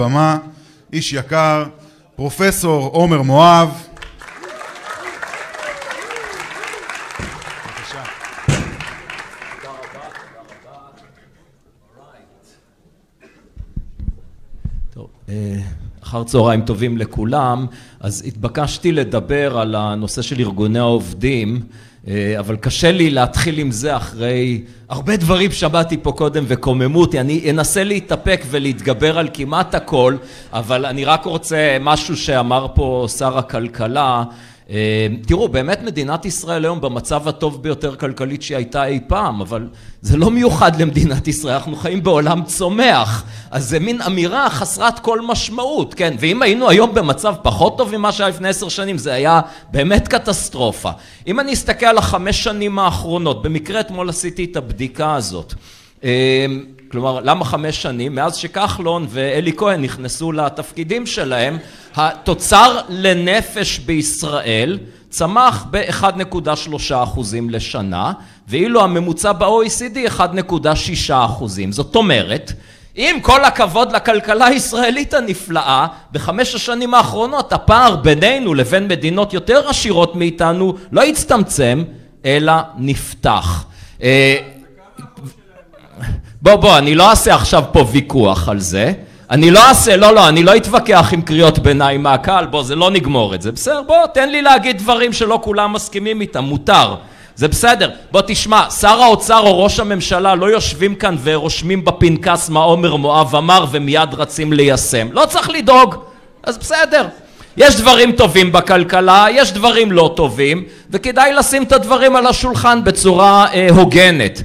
במה, איש יקר, פרופסור עומר מואב. אחר צהריים טובים לכולם, אז התבקשתי לדבר על הנושא של ארגוני העובדים, אבל קשה לי להתחיל עם זה אחרי הרבה דברים שמעתי פה קודם וקוממו אותי, אני אנסה להתאפק ולהתגבר על כמעט הכל, אבל אני רק רוצה משהו שאמר פה שר הכלכלה תראו באמת מדינת ישראל היום במצב הטוב ביותר כלכלית שהיא הייתה אי פעם אבל זה לא מיוחד למדינת ישראל אנחנו חיים בעולם צומח. אז זה מין אמירה חסרת כל משמעות כן? ואם היינו היום במצב פחות טוב ממה שהיה לפני עשר שנים זה היה באמת קטסטרופה. אם אני אסתכל על החמש שנים האחרונות במקרה אתמול עשיתי את הבדיקה הזאת כלומר למה חמש שנים? מאז שכחלון ואלי כהן נכנסו לתפקידים שלהם התוצר לנפש בישראל צמח ב-1.3 אחוזים לשנה ואילו הממוצע ב-OECD 1.6 אחוזים. זאת אומרת עם כל הכבוד לכלכלה הישראלית הנפלאה בחמש השנים האחרונות הפער בינינו לבין מדינות יותר עשירות מאיתנו לא הצטמצם אלא נפתח בוא בוא אני לא אעשה עכשיו פה ויכוח על זה. אני לא אעשה לא לא אני לא אתווכח עם קריאות ביניים מהקהל בוא זה לא נגמור את זה. בסדר בוא תן לי להגיד דברים שלא כולם מסכימים איתם מותר. זה בסדר. בוא תשמע שר האוצר או ראש הממשלה לא יושבים כאן ורושמים בפנקס מה עומר מואב אמר ומיד רצים ליישם. לא צריך לדאוג. אז בסדר. יש דברים טובים בכלכלה יש דברים לא טובים וכדאי לשים את הדברים על השולחן בצורה הוגנת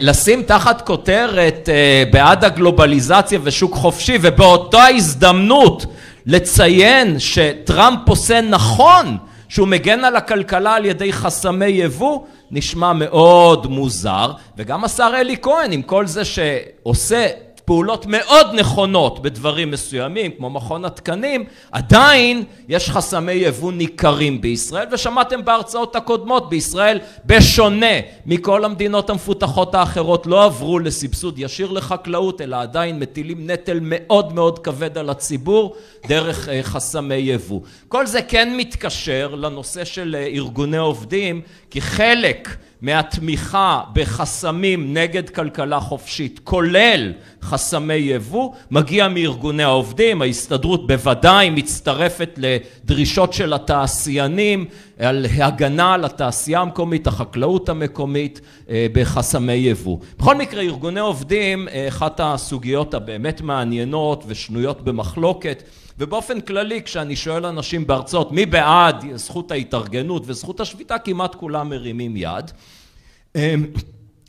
לשים תחת כותרת בעד הגלובליזציה ושוק חופשי ובאותה הזדמנות לציין שטראמפ עושה נכון שהוא מגן על הכלכלה על ידי חסמי יבוא נשמע מאוד מוזר. וגם השר אלי כהן עם כל זה שעושה פעולות מאוד נכונות בדברים מסוימים כמו מכון התקנים עדיין יש חסמי יבוא ניכרים בישראל ושמעתם בהרצאות הקודמות בישראל בשונה מכל המדינות המפותחות האחרות לא עברו לסבסוד ישיר לחקלאות אלא עדיין מטילים נטל מאוד מאוד כבד על הציבור דרך חסמי יבוא. כל זה כן מתקשר לנושא של ארגוני עובדים כי חלק מהתמיכה בחסמים נגד כלכלה חופשית כולל חסמי יבוא מגיע מארגוני העובדים ההסתדרות בוודאי מצטרפת לדרישות של התעשיינים על הגנה על התעשייה המקומית החקלאות המקומית בחסמי יבוא. בכל מקרה ארגוני עובדים אחת הסוגיות הבאמת מעניינות ושנויות במחלוקת ובאופן כללי כשאני שואל אנשים בהרצאות מי בעד זכות ההתארגנות וזכות השביתה? כמעט כולם מרימים יד.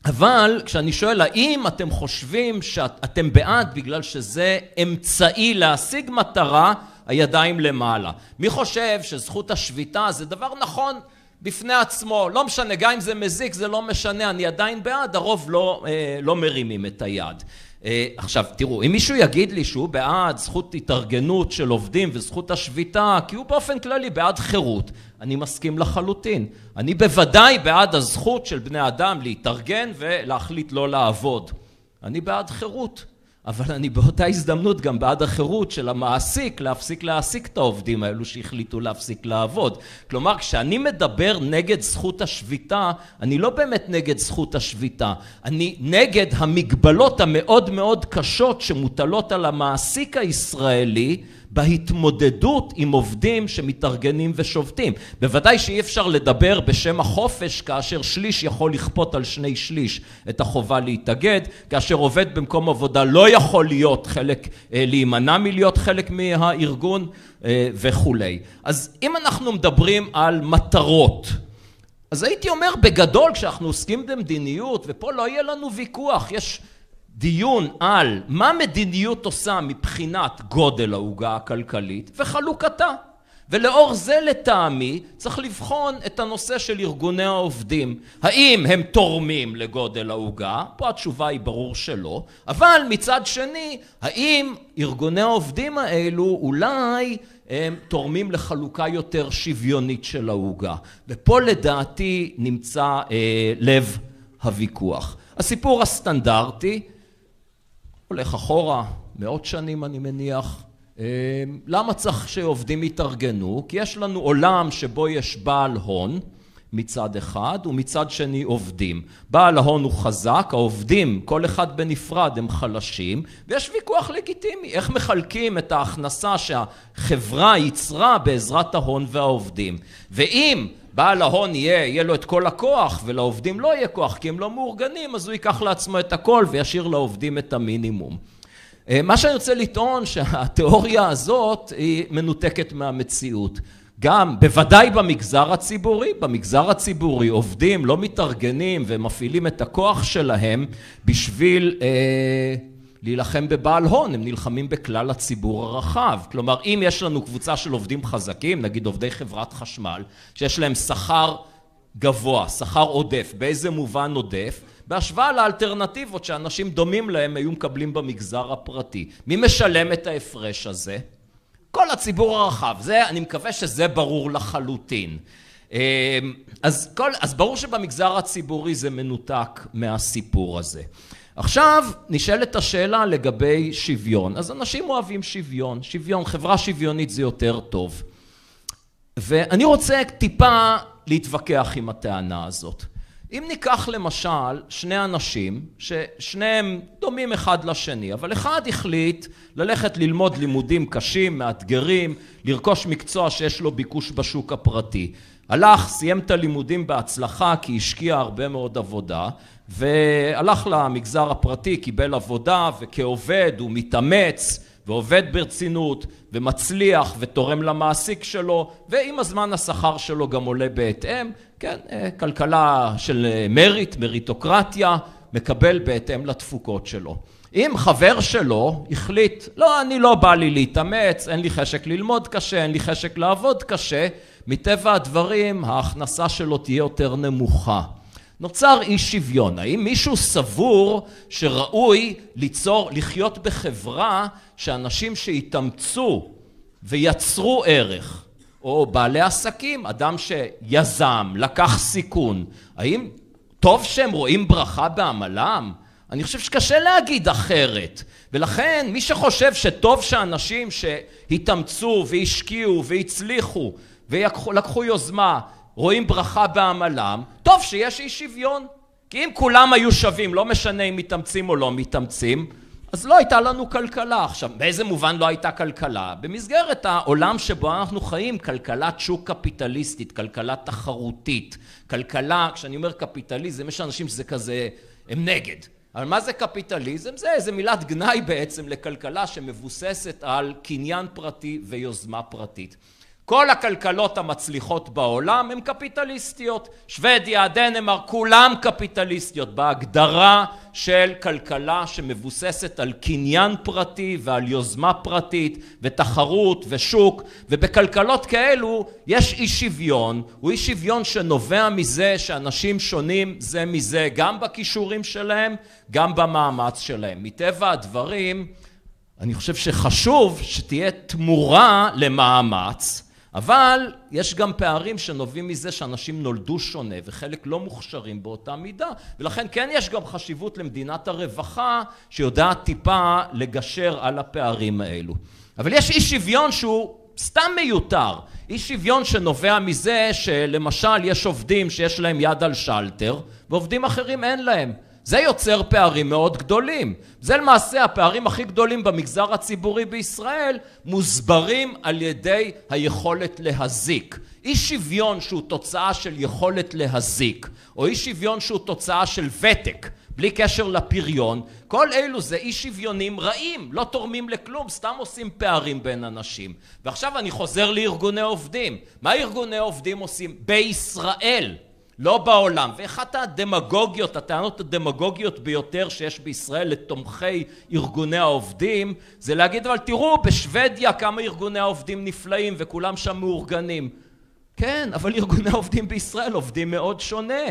אבל כשאני שואל האם אתם חושבים שאתם בעד בגלל שזה אמצעי להשיג מטרה? הידיים למעלה. מי חושב שזכות השביתה זה דבר נכון בפני עצמו? לא משנה גם אם זה מזיק זה לא משנה אני עדיין בעד. הרוב לא לא מרימים את היד עכשיו תראו אם מישהו יגיד לי שהוא בעד זכות התארגנות של עובדים וזכות השביתה כי הוא באופן כללי בעד חירות אני מסכים לחלוטין. אני בוודאי בעד הזכות של בני אדם להתארגן ולהחליט לא לעבוד. אני בעד חירות אבל אני באותה הזדמנות גם בעד החירות של המעסיק להפסיק להעסיק את העובדים האלו שהחליטו להפסיק לעבוד. כלומר כשאני מדבר נגד זכות השביתה אני לא באמת נגד זכות השביתה. אני נגד המגבלות המאוד מאוד קשות שמוטלות על המעסיק הישראלי בהתמודדות עם עובדים שמתארגנים ושובתים. בוודאי שאי אפשר לדבר בשם החופש כאשר שליש יכול לכפות על שני שליש את החובה להתאגד. כאשר עובד במקום עבודה לא יכול להיות חלק להימנע מלהיות חלק מהארגון וכולי. אז אם אנחנו מדברים על מטרות אז הייתי אומר בגדול כשאנחנו עוסקים במדיניות ופה לא יהיה לנו ויכוח יש דיון על מה מדיניות עושה מבחינת גודל העוגה הכלכלית וחלוקתה. ולאור זה לטעמי צריך לבחון את הנושא של ארגוני העובדים. האם הם תורמים לגודל העוגה? פה התשובה היא ברור שלא. אבל מצד שני האם ארגוני העובדים האלו אולי הם תורמים לחלוקה יותר שוויונית של העוגה? ופה לדעתי נמצא לב הוויכוח. הסיפור הסטנדרטי הולך אחורה מאות שנים אני מניח. למה צריך שעובדים יתארגנו? כי יש לנו עולם שבו יש בעל הון מצד אחד ומצד שני עובדים. בעל ההון הוא חזק, העובדים כל אחד בנפרד הם חלשים ויש ויכוח לגיטימי איך מחלקים את ההכנסה שהחברה ייצרה בעזרת ההון והעובדים ואם בעל ההון יהיה, יהיה לו את כל הכוח ולעובדים לא יהיה כוח כי הם לא מאורגנים אז הוא ייקח לעצמו את הכל וישאיר לעובדים את המינימום. מה שאני רוצה לטעון שהתיאוריה הזאת היא מנותקת מהמציאות גם בוודאי במגזר הציבורי, במגזר הציבורי עובדים לא מתארגנים ומפעילים את הכוח שלהם בשביל אה, להילחם בבעל הון, הם נלחמים בכלל הציבור הרחב. כלומר אם יש לנו קבוצה של עובדים חזקים, נגיד עובדי חברת חשמל, שיש להם שכר גבוה, שכר עודף, באיזה מובן עודף? בהשוואה לאלטרנטיבות שאנשים דומים להם היו מקבלים במגזר הפרטי. מי משלם את ההפרש הזה? כל הציבור הרחב, זה, אני מקווה שזה ברור לחלוטין. אז, כל, אז ברור שבמגזר הציבורי זה מנותק מהסיפור הזה. עכשיו נשאלת השאלה לגבי שוויון. אז אנשים אוהבים שוויון, שוויון, חברה שוויונית זה יותר טוב. ואני רוצה טיפה להתווכח עם הטענה הזאת. אם ניקח למשל שני אנשים ששניהם דומים אחד לשני אבל אחד החליט ללכת ללמוד לימודים קשים, מאתגרים, לרכוש מקצוע שיש לו ביקוש בשוק הפרטי. הלך, סיים את הלימודים בהצלחה כי השקיע הרבה מאוד עבודה והלך למגזר הפרטי, קיבל עבודה וכעובד הוא מתאמץ ועובד ברצינות ומצליח ותורם למעסיק שלו ועם הזמן השכר שלו גם עולה בהתאם, כן, כלכלה של מריט, מריטוקרטיה, מקבל בהתאם לתפוקות שלו. אם חבר שלו החליט, לא, אני לא בא לי להתאמץ, אין לי חשק ללמוד קשה, אין לי חשק לעבוד קשה, מטבע הדברים ההכנסה שלו תהיה יותר נמוכה. נוצר אי שוויון, האם מישהו סבור שראוי ליצור, לחיות בחברה שאנשים שהתאמצו ויצרו ערך או בעלי עסקים, אדם שיזם, לקח סיכון, האם טוב שהם רואים ברכה בעמלם? אני חושב שקשה להגיד אחרת ולכן מי שחושב שטוב שאנשים שהתאמצו והשקיעו והצליחו ולקחו יוזמה רואים ברכה בעמלם, טוב שיש אי שוויון כי אם כולם היו שווים לא משנה אם מתאמצים או לא מתאמצים אז לא הייתה לנו כלכלה. עכשיו באיזה מובן לא הייתה כלכלה? במסגרת העולם שבו אנחנו חיים כלכלת שוק קפיטליסטית, כלכלה תחרותית, כלכלה כשאני אומר קפיטליזם יש אנשים שזה כזה הם נגד אבל מה זה קפיטליזם? זה איזה מילת גנאי בעצם לכלכלה שמבוססת על קניין פרטי ויוזמה פרטית כל הכלכלות המצליחות בעולם הן קפיטליסטיות, שוודיה, דנמרק, כולם קפיטליסטיות בהגדרה של כלכלה שמבוססת על קניין פרטי ועל יוזמה פרטית ותחרות ושוק ובכלכלות כאלו יש אי שוויון, הוא אי שוויון שנובע מזה שאנשים שונים זה מזה גם בכישורים שלהם גם במאמץ שלהם. מטבע הדברים אני חושב שחשוב שתהיה תמורה למאמץ אבל יש גם פערים שנובעים מזה שאנשים נולדו שונה וחלק לא מוכשרים באותה מידה. ולכן כן יש גם חשיבות למדינת הרווחה שיודעת טיפה לגשר על הפערים האלו. אבל יש אי שוויון שהוא סתם מיותר, אי שוויון שנובע מזה שלמשל יש עובדים שיש להם יד על שלטר ועובדים אחרים אין להם זה יוצר פערים מאוד גדולים. זה למעשה הפערים הכי גדולים במגזר הציבורי בישראל מוסברים על ידי היכולת להזיק. אי שוויון שהוא תוצאה של יכולת להזיק או אי שוויון שהוא תוצאה של ותק בלי קשר לפריון כל אלו זה אי שוויונים רעים לא תורמים לכלום סתם עושים פערים בין אנשים ועכשיו אני חוזר לארגוני עובדים מה ארגוני עובדים עושים בישראל לא בעולם. ואחת הדמגוגיות הטענות הדמגוגיות ביותר שיש בישראל לתומכי ארגוני העובדים זה להגיד אבל תראו בשוודיה כמה ארגוני העובדים נפלאים וכולם שם מאורגנים. כן אבל ארגוני העובדים בישראל עובדים מאוד שונה.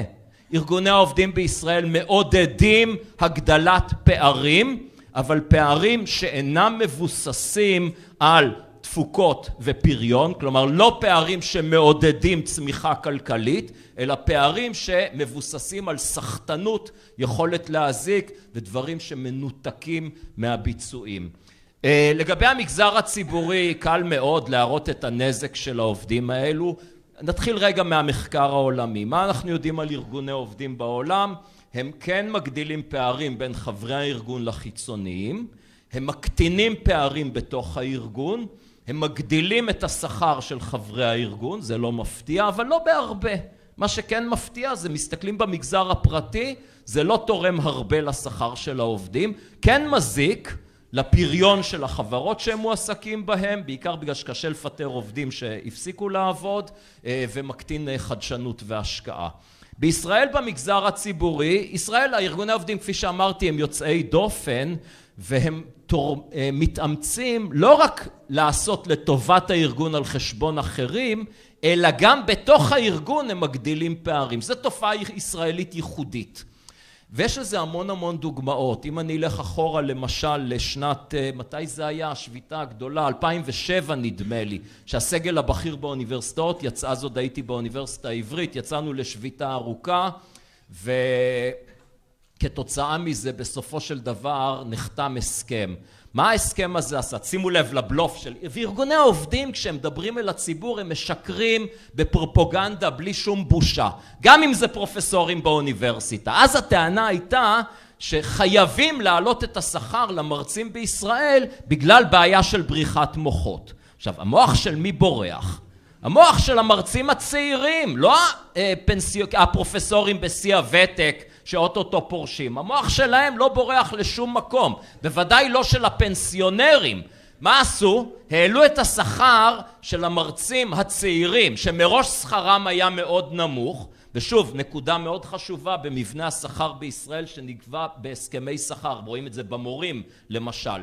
ארגוני העובדים בישראל מעודדים הגדלת פערים אבל פערים שאינם מבוססים על תפוקות ופריון, כלומר לא פערים שמעודדים צמיחה כלכלית, אלא פערים שמבוססים על סחטנות, יכולת להזיק ודברים שמנותקים מהביצועים. לגבי המגזר הציבורי, קל מאוד להראות את הנזק של העובדים האלו. נתחיל רגע מהמחקר העולמי. מה אנחנו יודעים על ארגוני עובדים בעולם? הם כן מגדילים פערים בין חברי הארגון לחיצוניים, הם מקטינים פערים בתוך הארגון, הם מגדילים את השכר של חברי הארגון, זה לא מפתיע, אבל לא בהרבה. מה שכן מפתיע זה מסתכלים במגזר הפרטי, זה לא תורם הרבה לשכר של העובדים, כן מזיק לפריון של החברות שהם מועסקים בהם, בעיקר בגלל שקשה לפטר עובדים שהפסיקו לעבוד, ומקטין חדשנות והשקעה. בישראל במגזר הציבורי, ישראל הארגוני העובדים כפי שאמרתי הם יוצאי דופן והם מתאמצים לא רק לעשות לטובת הארגון על חשבון אחרים, אלא גם בתוך הארגון הם מגדילים פערים. זו תופעה ישראלית ייחודית. ויש לזה המון המון דוגמאות. אם אני אלך אחורה למשל לשנת, מתי זה היה? השביתה הגדולה, 2007 נדמה לי, שהסגל הבכיר באוניברסיטאות יצא, אז עוד הייתי באוניברסיטה העברית, יצאנו לשביתה ארוכה וכתוצאה מזה בסופו של דבר נחתם הסכם. מה ההסכם הזה עשה? שימו לב לבלוף של... וארגוני העובדים כשהם מדברים אל הציבור הם משקרים בפרופוגנדה בלי שום בושה. גם אם זה פרופסורים באוניברסיטה. אז הטענה הייתה שחייבים להעלות את השכר למרצים בישראל בגלל בעיה של בריחת מוחות. עכשיו, המוח של מי בורח? המוח של המרצים הצעירים, לא הפרופסורים בשיא הוותק שאו-טו-טו פורשים. המוח שלהם לא בורח לשום מקום, בוודאי לא של הפנסיונרים. מה עשו? העלו את השכר של המרצים הצעירים, שמראש שכרם היה מאוד נמוך, ושוב, נקודה מאוד חשובה במבנה השכר בישראל שנקבע בהסכמי שכר, רואים את זה במורים למשל.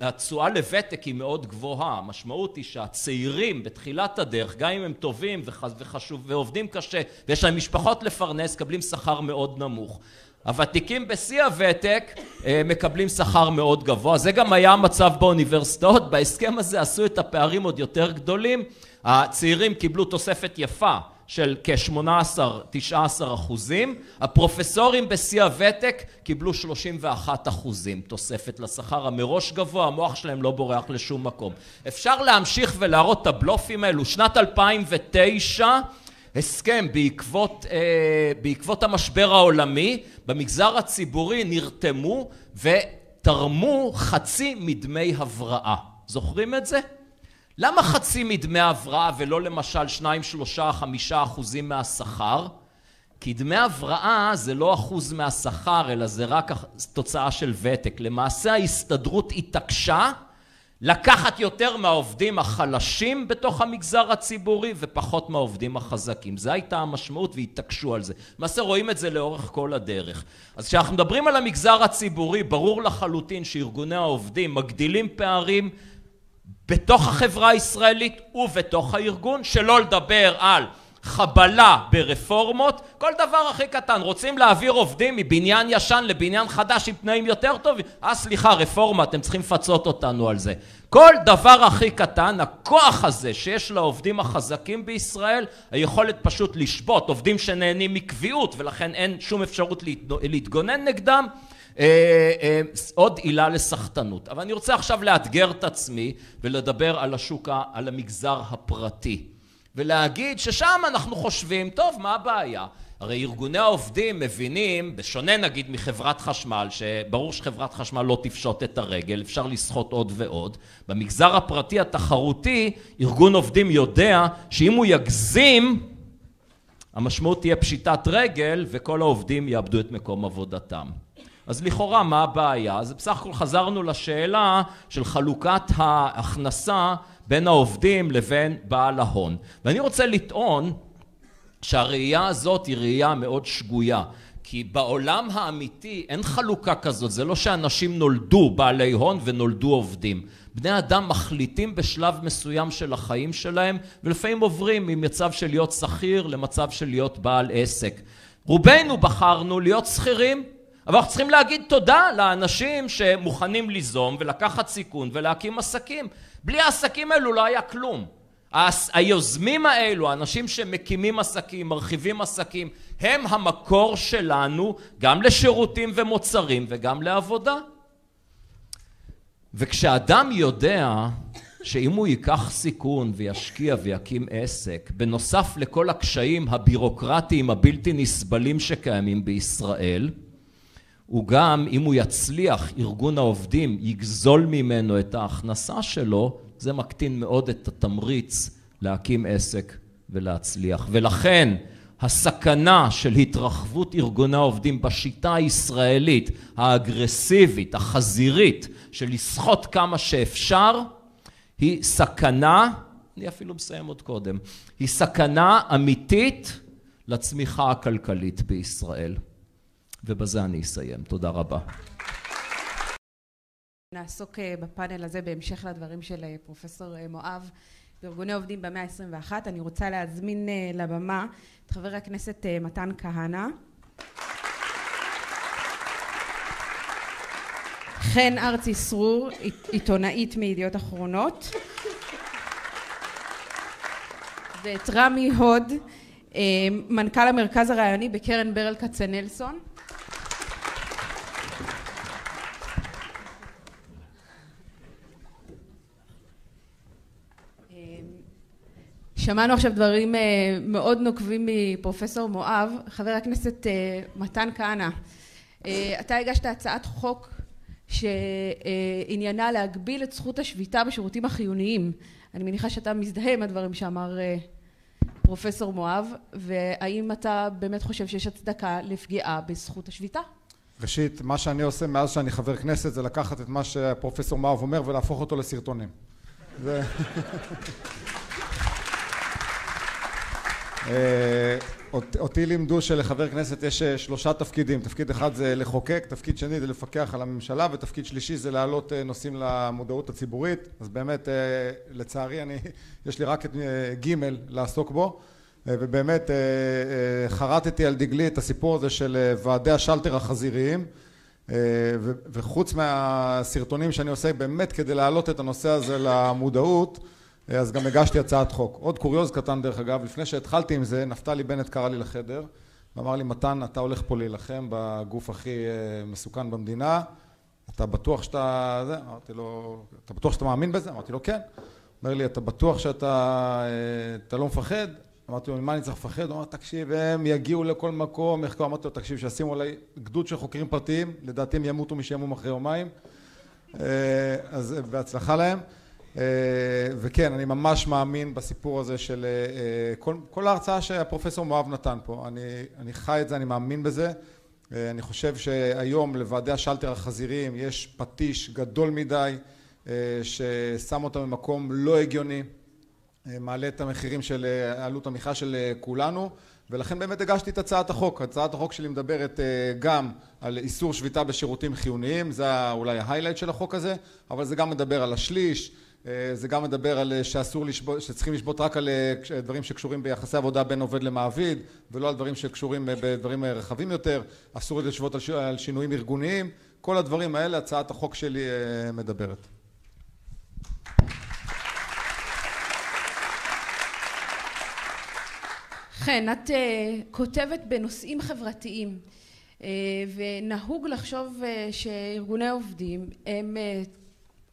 התשואה לוותק היא מאוד גבוהה, המשמעות היא שהצעירים בתחילת הדרך, גם אם הם טובים ועובדים קשה ויש להם משפחות לפרנס, מקבלים שכר מאוד נמוך. הוותיקים בשיא הוותק מקבלים שכר מאוד גבוה, זה גם היה המצב באוניברסיטאות, בהסכם הזה עשו את הפערים עוד יותר גדולים, הצעירים קיבלו תוספת יפה של כ-18-19 אחוזים, הפרופסורים בשיא הוותק קיבלו 31 אחוזים תוספת לשכר המראש גבוה, המוח שלהם לא בורח לשום מקום. אפשר להמשיך ולהראות את הבלופים האלו, שנת 2009 הסכם בעקבות, בעקבות המשבר העולמי, במגזר הציבורי נרתמו ותרמו חצי מדמי הבראה. זוכרים את זה? למה חצי מדמי הבראה ולא למשל שניים, שלושה, חמישה אחוזים מהשכר? כי דמי הבראה זה לא אחוז מהשכר אלא זה רק תוצאה של ותק. למעשה ההסתדרות התעקשה לקחת יותר מהעובדים החלשים בתוך המגזר הציבורי ופחות מהעובדים החזקים. זו הייתה המשמעות והתעקשו על זה. למעשה רואים את זה לאורך כל הדרך. אז כשאנחנו מדברים על המגזר הציבורי ברור לחלוטין שארגוני העובדים מגדילים פערים בתוך החברה הישראלית ובתוך הארגון, שלא לדבר על חבלה ברפורמות, כל דבר הכי קטן, רוצים להעביר עובדים מבניין ישן לבניין חדש עם תנאים יותר טובים, אה סליחה רפורמה אתם צריכים לפצות אותנו על זה, כל דבר הכי קטן, הכוח הזה שיש לעובדים החזקים בישראל, היכולת פשוט לשבות, עובדים שנהנים מקביעות ולכן אין שום אפשרות להתגונן נגדם עוד עילה לסחטנות. אבל אני רוצה עכשיו לאתגר את עצמי ולדבר על השוק, על המגזר הפרטי ולהגיד ששם אנחנו חושבים, טוב מה הבעיה? הרי ארגוני העובדים מבינים, בשונה נגיד מחברת חשמל, שברור שחברת חשמל לא תפשוט את הרגל, אפשר לסחוט עוד ועוד, במגזר הפרטי התחרותי ארגון עובדים יודע שאם הוא יגזים המשמעות תהיה פשיטת רגל וכל העובדים יאבדו את מקום עבודתם. אז לכאורה מה הבעיה? אז בסך הכל חזרנו לשאלה של חלוקת ההכנסה בין העובדים לבין בעל ההון. ואני רוצה לטעון שהראייה הזאת היא ראייה מאוד שגויה. כי בעולם האמיתי אין חלוקה כזאת, זה לא שאנשים נולדו בעלי הון ונולדו עובדים. בני אדם מחליטים בשלב מסוים של החיים שלהם ולפעמים עוברים ממצב של להיות שכיר למצב של להיות בעל עסק. רובנו בחרנו להיות שכירים אבל אנחנו צריכים להגיד תודה לאנשים שמוכנים ליזום ולקחת סיכון ולהקים עסקים. בלי העסקים האלו לא היה כלום. היוזמים האלו, האנשים שמקימים עסקים, מרחיבים עסקים, הם המקור שלנו גם לשירותים ומוצרים וגם לעבודה. וכשאדם יודע שאם הוא ייקח סיכון וישקיע ויקים עסק, בנוסף לכל הקשיים הבירוקרטיים הבלתי נסבלים שקיימים בישראל, הוא גם, אם הוא יצליח, ארגון העובדים יגזול ממנו את ההכנסה שלו, זה מקטין מאוד את התמריץ להקים עסק ולהצליח. ולכן הסכנה של התרחבות ארגוני העובדים בשיטה הישראלית האגרסיבית, החזירית, של לסחוט כמה שאפשר, היא סכנה, אני אפילו מסיים עוד קודם, היא סכנה אמיתית לצמיחה הכלכלית בישראל. ובזה אני אסיים. תודה רבה. נעסוק בפאנל הזה בהמשך לדברים של פרופסור מואב בארגוני עובדים במאה ה-21. אני רוצה להזמין לבמה את חבר הכנסת מתן כהנא. חן ארצי סרור, עיתונאית מידיעות אחרונות. ואת רמי הוד, מנכ"ל המרכז הרעיוני בקרן ברל כצנלסון. שמענו עכשיו דברים מאוד נוקבים מפרופסור מואב. חבר הכנסת מתן כהנא, אתה הגשת הצעת חוק שעניינה להגביל את זכות השביתה בשירותים החיוניים. אני מניחה שאתה מזדהה עם הדברים שאמר פרופסור מואב, והאם אתה באמת חושב שיש הצדקה לפגיעה בזכות השביתה? ראשית, מה שאני עושה מאז שאני חבר כנסת זה לקחת את מה שפרופסור מואב אומר ולהפוך אותו לסרטונים. זה... אותי לימדו שלחבר כנסת יש שלושה תפקידים, תפקיד אחד זה לחוקק, תפקיד שני זה לפקח על הממשלה ותפקיד שלישי זה להעלות נושאים למודעות הציבורית. אז באמת לצערי אני, יש לי רק את ג' לעסוק בו. ובאמת חרטתי על דגלי את הסיפור הזה של ועדי השלטר החזיריים. וחוץ מהסרטונים שאני עושה באמת כדי להעלות את הנושא הזה למודעות אז גם הגשתי הצעת חוק. עוד קוריוז קטן דרך אגב, לפני שהתחלתי עם זה, נפתלי בנט קרא לי לחדר ואמר לי מתן אתה הולך פה להילחם בגוף הכי מסוכן במדינה אתה בטוח שאתה... זה, אמרתי לו, אתה בטוח שאתה מאמין בזה? אמרתי לו כן. אומר לי אתה בטוח שאתה לא מפחד? אמרתי לו ממה אני צריך לפחד? הוא אמר תקשיב הם יגיעו לכל מקום, איך אמרתי לו תקשיב שישימו עליי גדוד של חוקרים פרטיים לדעתי הם ימותו משעמום אחרי יומיים אז בהצלחה להם וכן אני ממש מאמין בסיפור הזה של כל ההרצאה שהפרופסור מואב נתן פה. אני אני חי את זה אני מאמין בזה. אני חושב שהיום לוועדי השלטר החזיריים יש פטיש גדול מדי ששם אותם במקום לא הגיוני. מעלה את המחירים של עלות המחיה של כולנו. ולכן באמת הגשתי את הצעת החוק. הצעת החוק שלי מדברת גם על איסור שביתה בשירותים חיוניים. זה אולי ההיילייט של החוק הזה אבל זה גם מדבר על השליש זה גם מדבר על שאסור לשבות, שצריכים לשבות רק על דברים שקשורים ביחסי עבודה בין עובד למעביד ולא על דברים שקשורים בדברים רחבים יותר. אסור לשבות על שינויים ארגוניים. כל הדברים האלה הצעת החוק שלי מדברת. חן, את כותבת בנושאים חברתיים ונהוג לחשוב שארגוני עובדים הם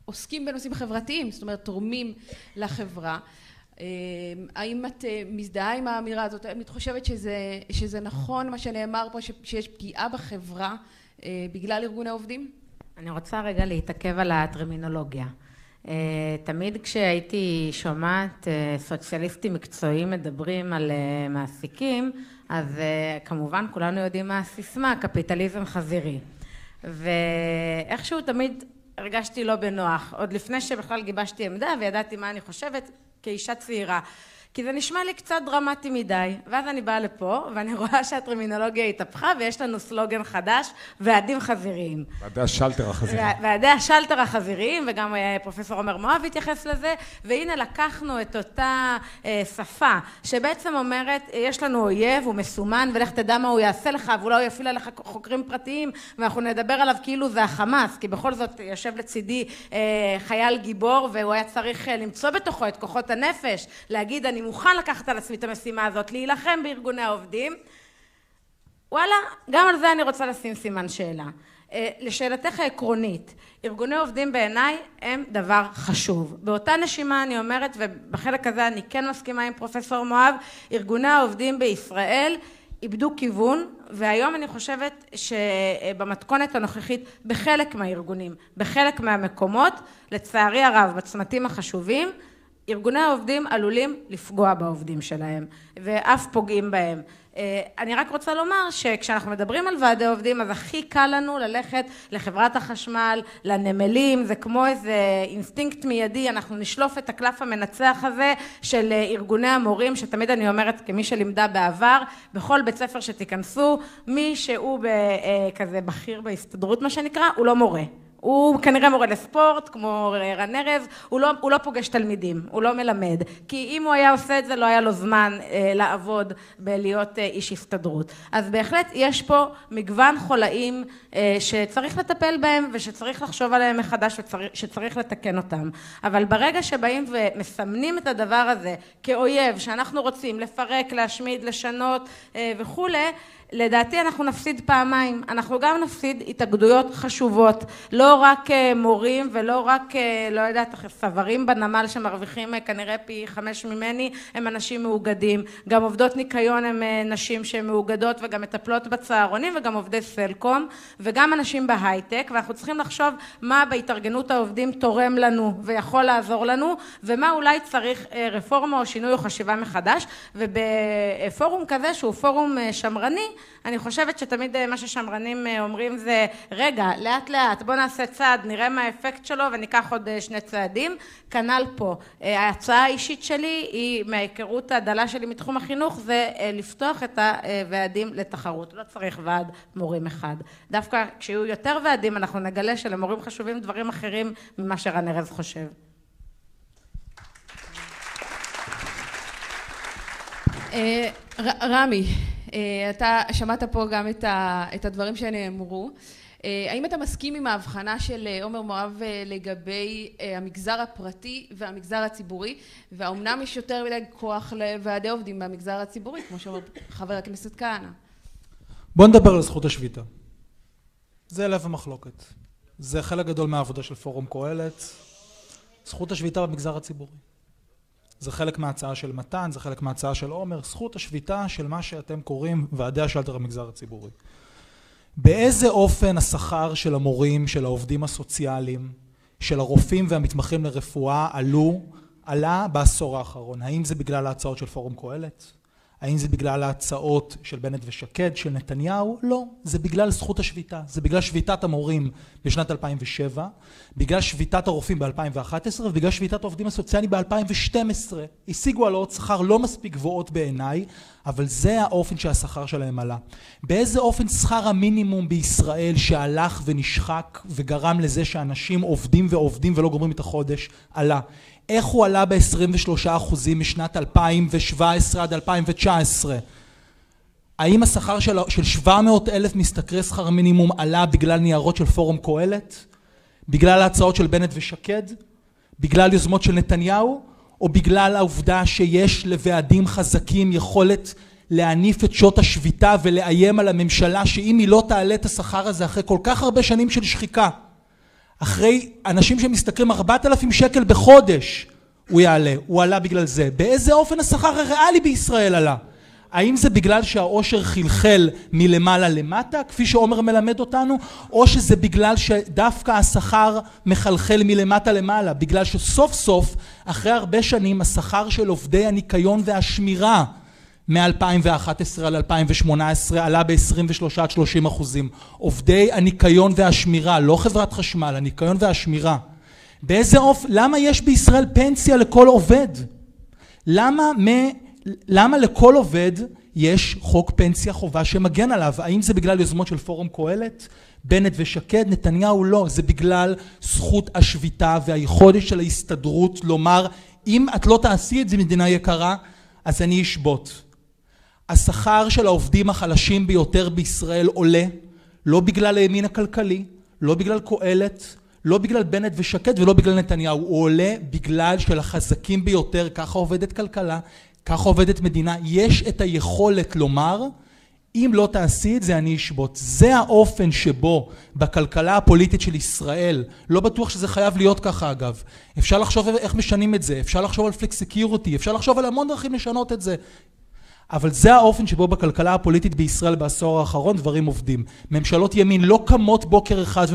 עוסקים בנושאים חברתיים, זאת אומרת תורמים לחברה. האם את מזדהה עם האמירה הזאת? האם את חושבת שזה נכון מה שנאמר פה שיש פגיעה בחברה בגלל ארגוני עובדים? אני רוצה רגע להתעכב על הטרמינולוגיה. תמיד כשהייתי שומעת סוציאליסטים מקצועיים מדברים על מעסיקים אז כמובן כולנו יודעים מה הסיסמה קפיטליזם חזירי ואיכשהו תמיד הרגשתי לא בנוח. עוד לפני שבכלל גיבשתי עמדה וידעתי מה אני חושבת כאישה צעירה כי זה נשמע לי קצת דרמטי מדי. ואז אני באה לפה ואני רואה שהטרמינולוגיה התהפכה ויש לנו סלוגן חדש ועדים חזיריים. ועדי השלטר החזיריים ועדי השלטר החזיריים וגם פרופסור עומר מואב התייחס לזה והנה לקחנו את אותה שפה שבעצם אומרת יש לנו אויב הוא מסומן ולך תדע מה הוא יעשה לך ואולי הוא יפעיל עליך חוקרים פרטיים ואנחנו נדבר עליו כאילו זה החמאס כי בכל זאת יושב לצידי חייל גיבור והוא היה צריך למצוא בתוכו את כוחות הנפש להגיד אני מוכן לקחת על עצמי את המשימה הזאת, להילחם בארגוני העובדים. וואלה, גם על זה אני רוצה לשים סימן שאלה. אה, לשאלתך העקרונית, ארגוני עובדים בעיניי הם דבר חשוב. באותה נשימה אני אומרת, ובחלק הזה אני כן מסכימה עם פרופסור מואב, ארגוני העובדים בישראל איבדו כיוון, והיום אני חושבת שבמתכונת הנוכחית בחלק מהארגונים, בחלק מהמקומות, לצערי הרב, בצמתים החשובים, ארגוני העובדים עלולים לפגוע בעובדים שלהם, ואף פוגעים בהם. אה, אני רק רוצה לומר שכשאנחנו מדברים על ועדי עובדים אז הכי קל לנו ללכת לחברת החשמל, לנמלים, זה כמו איזה אינסטינקט מיידי, אנחנו נשלוף את הקלף המנצח הזה של אה, ארגוני המורים, שתמיד אני אומרת כמי שלימדה בעבר, בכל בית ספר שתיכנסו, מי שהוא אה, כזה בכיר בהסתדרות מה שנקרא, הוא לא מורה. הוא כנראה מורה לספורט, כמו רן ארז, הוא לא, הוא לא פוגש תלמידים, הוא לא מלמד. כי אם הוא היה עושה את זה, לא היה לו זמן אה, לעבוד בלהיות אה, איש הסתדרות. אז בהחלט יש פה מגוון חולאים אה, שצריך לטפל בהם ושצריך לחשוב עליהם מחדש ושצריך לתקן אותם. אבל ברגע שבאים ומסמנים את הדבר הזה כאויב, שאנחנו רוצים לפרק, להשמיד, לשנות אה, וכולי, לדעתי אנחנו נפסיד פעמיים, אנחנו גם נפסיד התאגדויות חשובות, לא רק אה, מורים ולא רק, אה, לא יודעת, סברים בנמל שמרוויחים אה, כנראה פי חמש ממני, הם אנשים מאוגדים, גם עובדות ניקיון הם נשים שהן מאוגדות וגם מטפלות בצהרונים וגם עובדי סלקום וגם אנשים בהייטק ואנחנו צריכים לחשוב מה בהתארגנות העובדים תורם לנו ויכול לעזור לנו ומה אולי צריך רפורמה או שינוי או חשיבה מחדש. ובפורום כזה שהוא פורום שמרני אני חושבת שתמיד אה, מה ששמרנים אה, אומרים זה רגע לאט לאט בוא נעשה צעד נראה מה האפקט שלו וניקח עוד אה, שני צעדים. כנ"ל פה. ההצעה האישית שלי היא מההיכרות הדלה שלי מתחום החינוך זה לפתוח את הוועדים לתחרות. לא צריך ועד מורים אחד. דווקא כשיהיו יותר ועדים אנחנו נגלה שלמורים חשובים דברים אחרים ממה שרן ארז חושב. רמי אתה שמעת פה גם את הדברים שנאמרו. אה, האם אתה מסכים עם ההבחנה של אה, עומר מואב לגבי המגזר הפרטי והמגזר הציבורי? והאומנם יש יותר מדי כוח לוועדי עובדים במגזר הציבורי כמו שאומר חבר הכנסת כהנא? בוא נדבר על זכות השביתה. זה לב המחלוקת. זה חלק גדול מהעבודה של פורום קהלת. זכות השביתה במגזר הציבורי זה חלק מההצעה של מתן, זה חלק מההצעה של עומר, זכות השביתה של מה שאתם קוראים ועדי השלטר המגזר הציבורי. באיזה אופן השכר של המורים, של העובדים הסוציאליים, של הרופאים והמתמחים לרפואה עלו, עלה בעשור האחרון? האם זה בגלל ההצעות של פורום קהלת? האם זה בגלל ההצעות של בנט ושקד, של נתניהו? לא, זה בגלל זכות השביתה, זה בגלל שביתת המורים בשנת 2007, בגלל שביתת הרופאים ב-2011 ובגלל שביתת העובדים הסוציאליים ב-2012. השיגו העלאות שכר לא מספיק גבוהות בעיניי, אבל זה האופן שהשכר שלהם עלה. באיזה אופן שכר המינימום בישראל שהלך ונשחק וגרם לזה שאנשים עובדים ועובדים ולא גומרים את החודש עלה? איך הוא עלה ב-23% משנת 2017 עד 2019? האם השכר של, של 700 אלף משתכרי שכר מינימום עלה בגלל ניירות של פורום קהלת? בגלל ההצעות של בנט ושקד? בגלל יוזמות של נתניהו? או בגלל העובדה שיש לוועדים חזקים יכולת להניף את שעות השביתה ולאיים על הממשלה שאם היא לא תעלה את השכר הזה אחרי כל כך הרבה שנים של שחיקה אחרי אנשים שמשתכרים ארבעת אלפים שקל בחודש הוא יעלה, הוא עלה בגלל זה. באיזה אופן השכר הריאלי בישראל עלה? האם זה בגלל שהעושר חלחל מלמעלה למטה, כפי שעומר מלמד אותנו, או שזה בגלל שדווקא השכר מחלחל מלמטה למעלה, בגלל שסוף סוף, אחרי הרבה שנים, השכר של עובדי הניקיון והשמירה מ-2011 עד 2018 עלה ב-23 עד 30 אחוזים. עובדי הניקיון והשמירה, לא חברת חשמל, הניקיון והשמירה. באיזה אופן, למה יש בישראל פנסיה לכל עובד? למה, מ, למה לכל עובד יש חוק פנסיה חובה שמגן עליו? האם זה בגלל יוזמות של פורום קהלת? בנט ושקד? נתניהו לא, זה בגלל זכות השביתה והיכולת של ההסתדרות לומר אם את לא תעשי את זה מדינה יקרה אז אני אשבות. השכר של העובדים החלשים ביותר בישראל עולה לא בגלל הימין הכלכלי, לא בגלל קהלת, לא בגלל בנט ושקד ולא בגלל נתניהו, הוא עולה בגלל שלחזקים ביותר, ככה עובדת כלכלה, ככה עובדת מדינה, יש את היכולת לומר אם לא תעשי את זה אני אשבות. זה האופן שבו בכלכלה הפוליטית של ישראל, לא בטוח שזה חייב להיות ככה אגב, אפשר לחשוב איך משנים את זה, אפשר לחשוב על flexicurity, אפשר לחשוב על המון דרכים לשנות את זה. אבל זה האופן שבו בכלכלה הפוליטית בישראל בעשור האחרון דברים עובדים. ממשלות ימין לא קמות בוקר אחד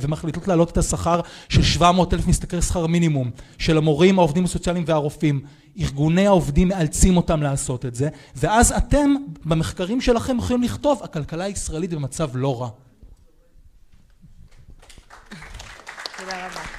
ומחליטות, להעלות את השכר של 700 אלף משתכרי שכר מינימום, של המורים, העובדים הסוציאליים והרופאים. ארגוני העובדים מאלצים אותם לעשות את זה, ואז אתם במחקרים שלכם יכולים לכתוב הכלכלה הישראלית במצב לא רע. תודה רבה.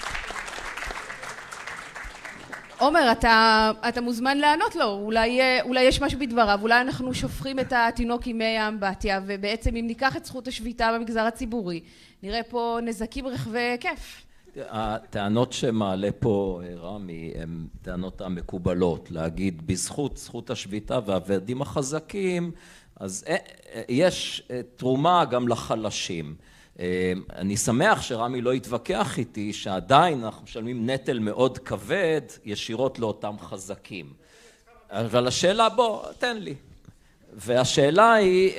עומר, אתה, אתה מוזמן לענות לו, אולי, אולי יש משהו בדבריו, אולי אנחנו שופכים את התינוק עם מי האמבטיה, ובעצם אם ניקח את זכות השביתה במגזר הציבורי, נראה פה נזקים רחבי היקף. הטענות שמעלה פה רמי הן טענות המקובלות, להגיד בזכות זכות השביתה והוועדים החזקים, אז יש תרומה גם לחלשים. אני שמח שרמי לא התווכח איתי שעדיין אנחנו משלמים נטל מאוד כבד ישירות לאותם חזקים. אבל השאלה, בוא, תן לי. והשאלה היא,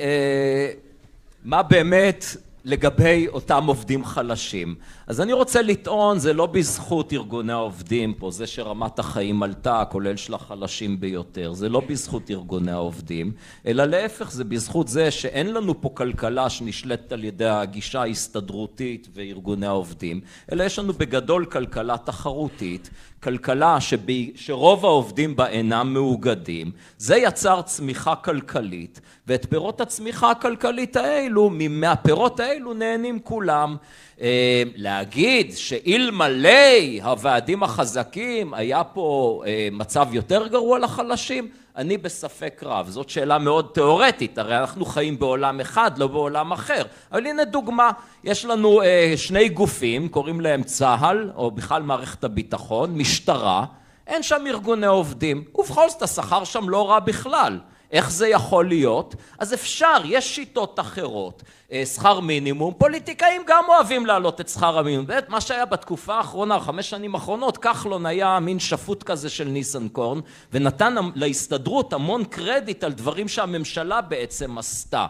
מה באמת לגבי אותם עובדים חלשים. אז אני רוצה לטעון, זה לא בזכות ארגוני העובדים פה, זה שרמת החיים עלתה, כולל של החלשים ביותר, זה לא בזכות ארגוני העובדים, אלא להפך, זה בזכות זה שאין לנו פה כלכלה שנשלטת על ידי הגישה ההסתדרותית וארגוני העובדים, אלא יש לנו בגדול כלכלה תחרותית, כלכלה שבי, שרוב העובדים בה אינם מאוגדים, זה יצר צמיחה כלכלית, ואת פירות הצמיחה הכלכלית האלו, מהפירות האלו נהנים כולם. להגיד שאלמלא הוועדים החזקים היה פה מצב יותר גרוע לחלשים, אני בספק רב. זאת שאלה מאוד תיאורטית, הרי אנחנו חיים בעולם אחד, לא בעולם אחר. אבל הנה דוגמה, יש לנו שני גופים, קוראים להם צה"ל, או בכלל מערכת הביטחון, משטרה, אין שם ארגוני עובדים, ובכל זאת השכר שם לא רע בכלל. איך זה יכול להיות? אז אפשר, יש שיטות אחרות. שכר מינימום, פוליטיקאים גם אוהבים להעלות את שכר המינימום. באמת, מה שהיה בתקופה האחרונה, חמש שנים האחרונות, כחלון היה מין שפוט כזה של ניסנקורן, ונתן להסתדרות המון קרדיט על דברים שהממשלה בעצם עשתה.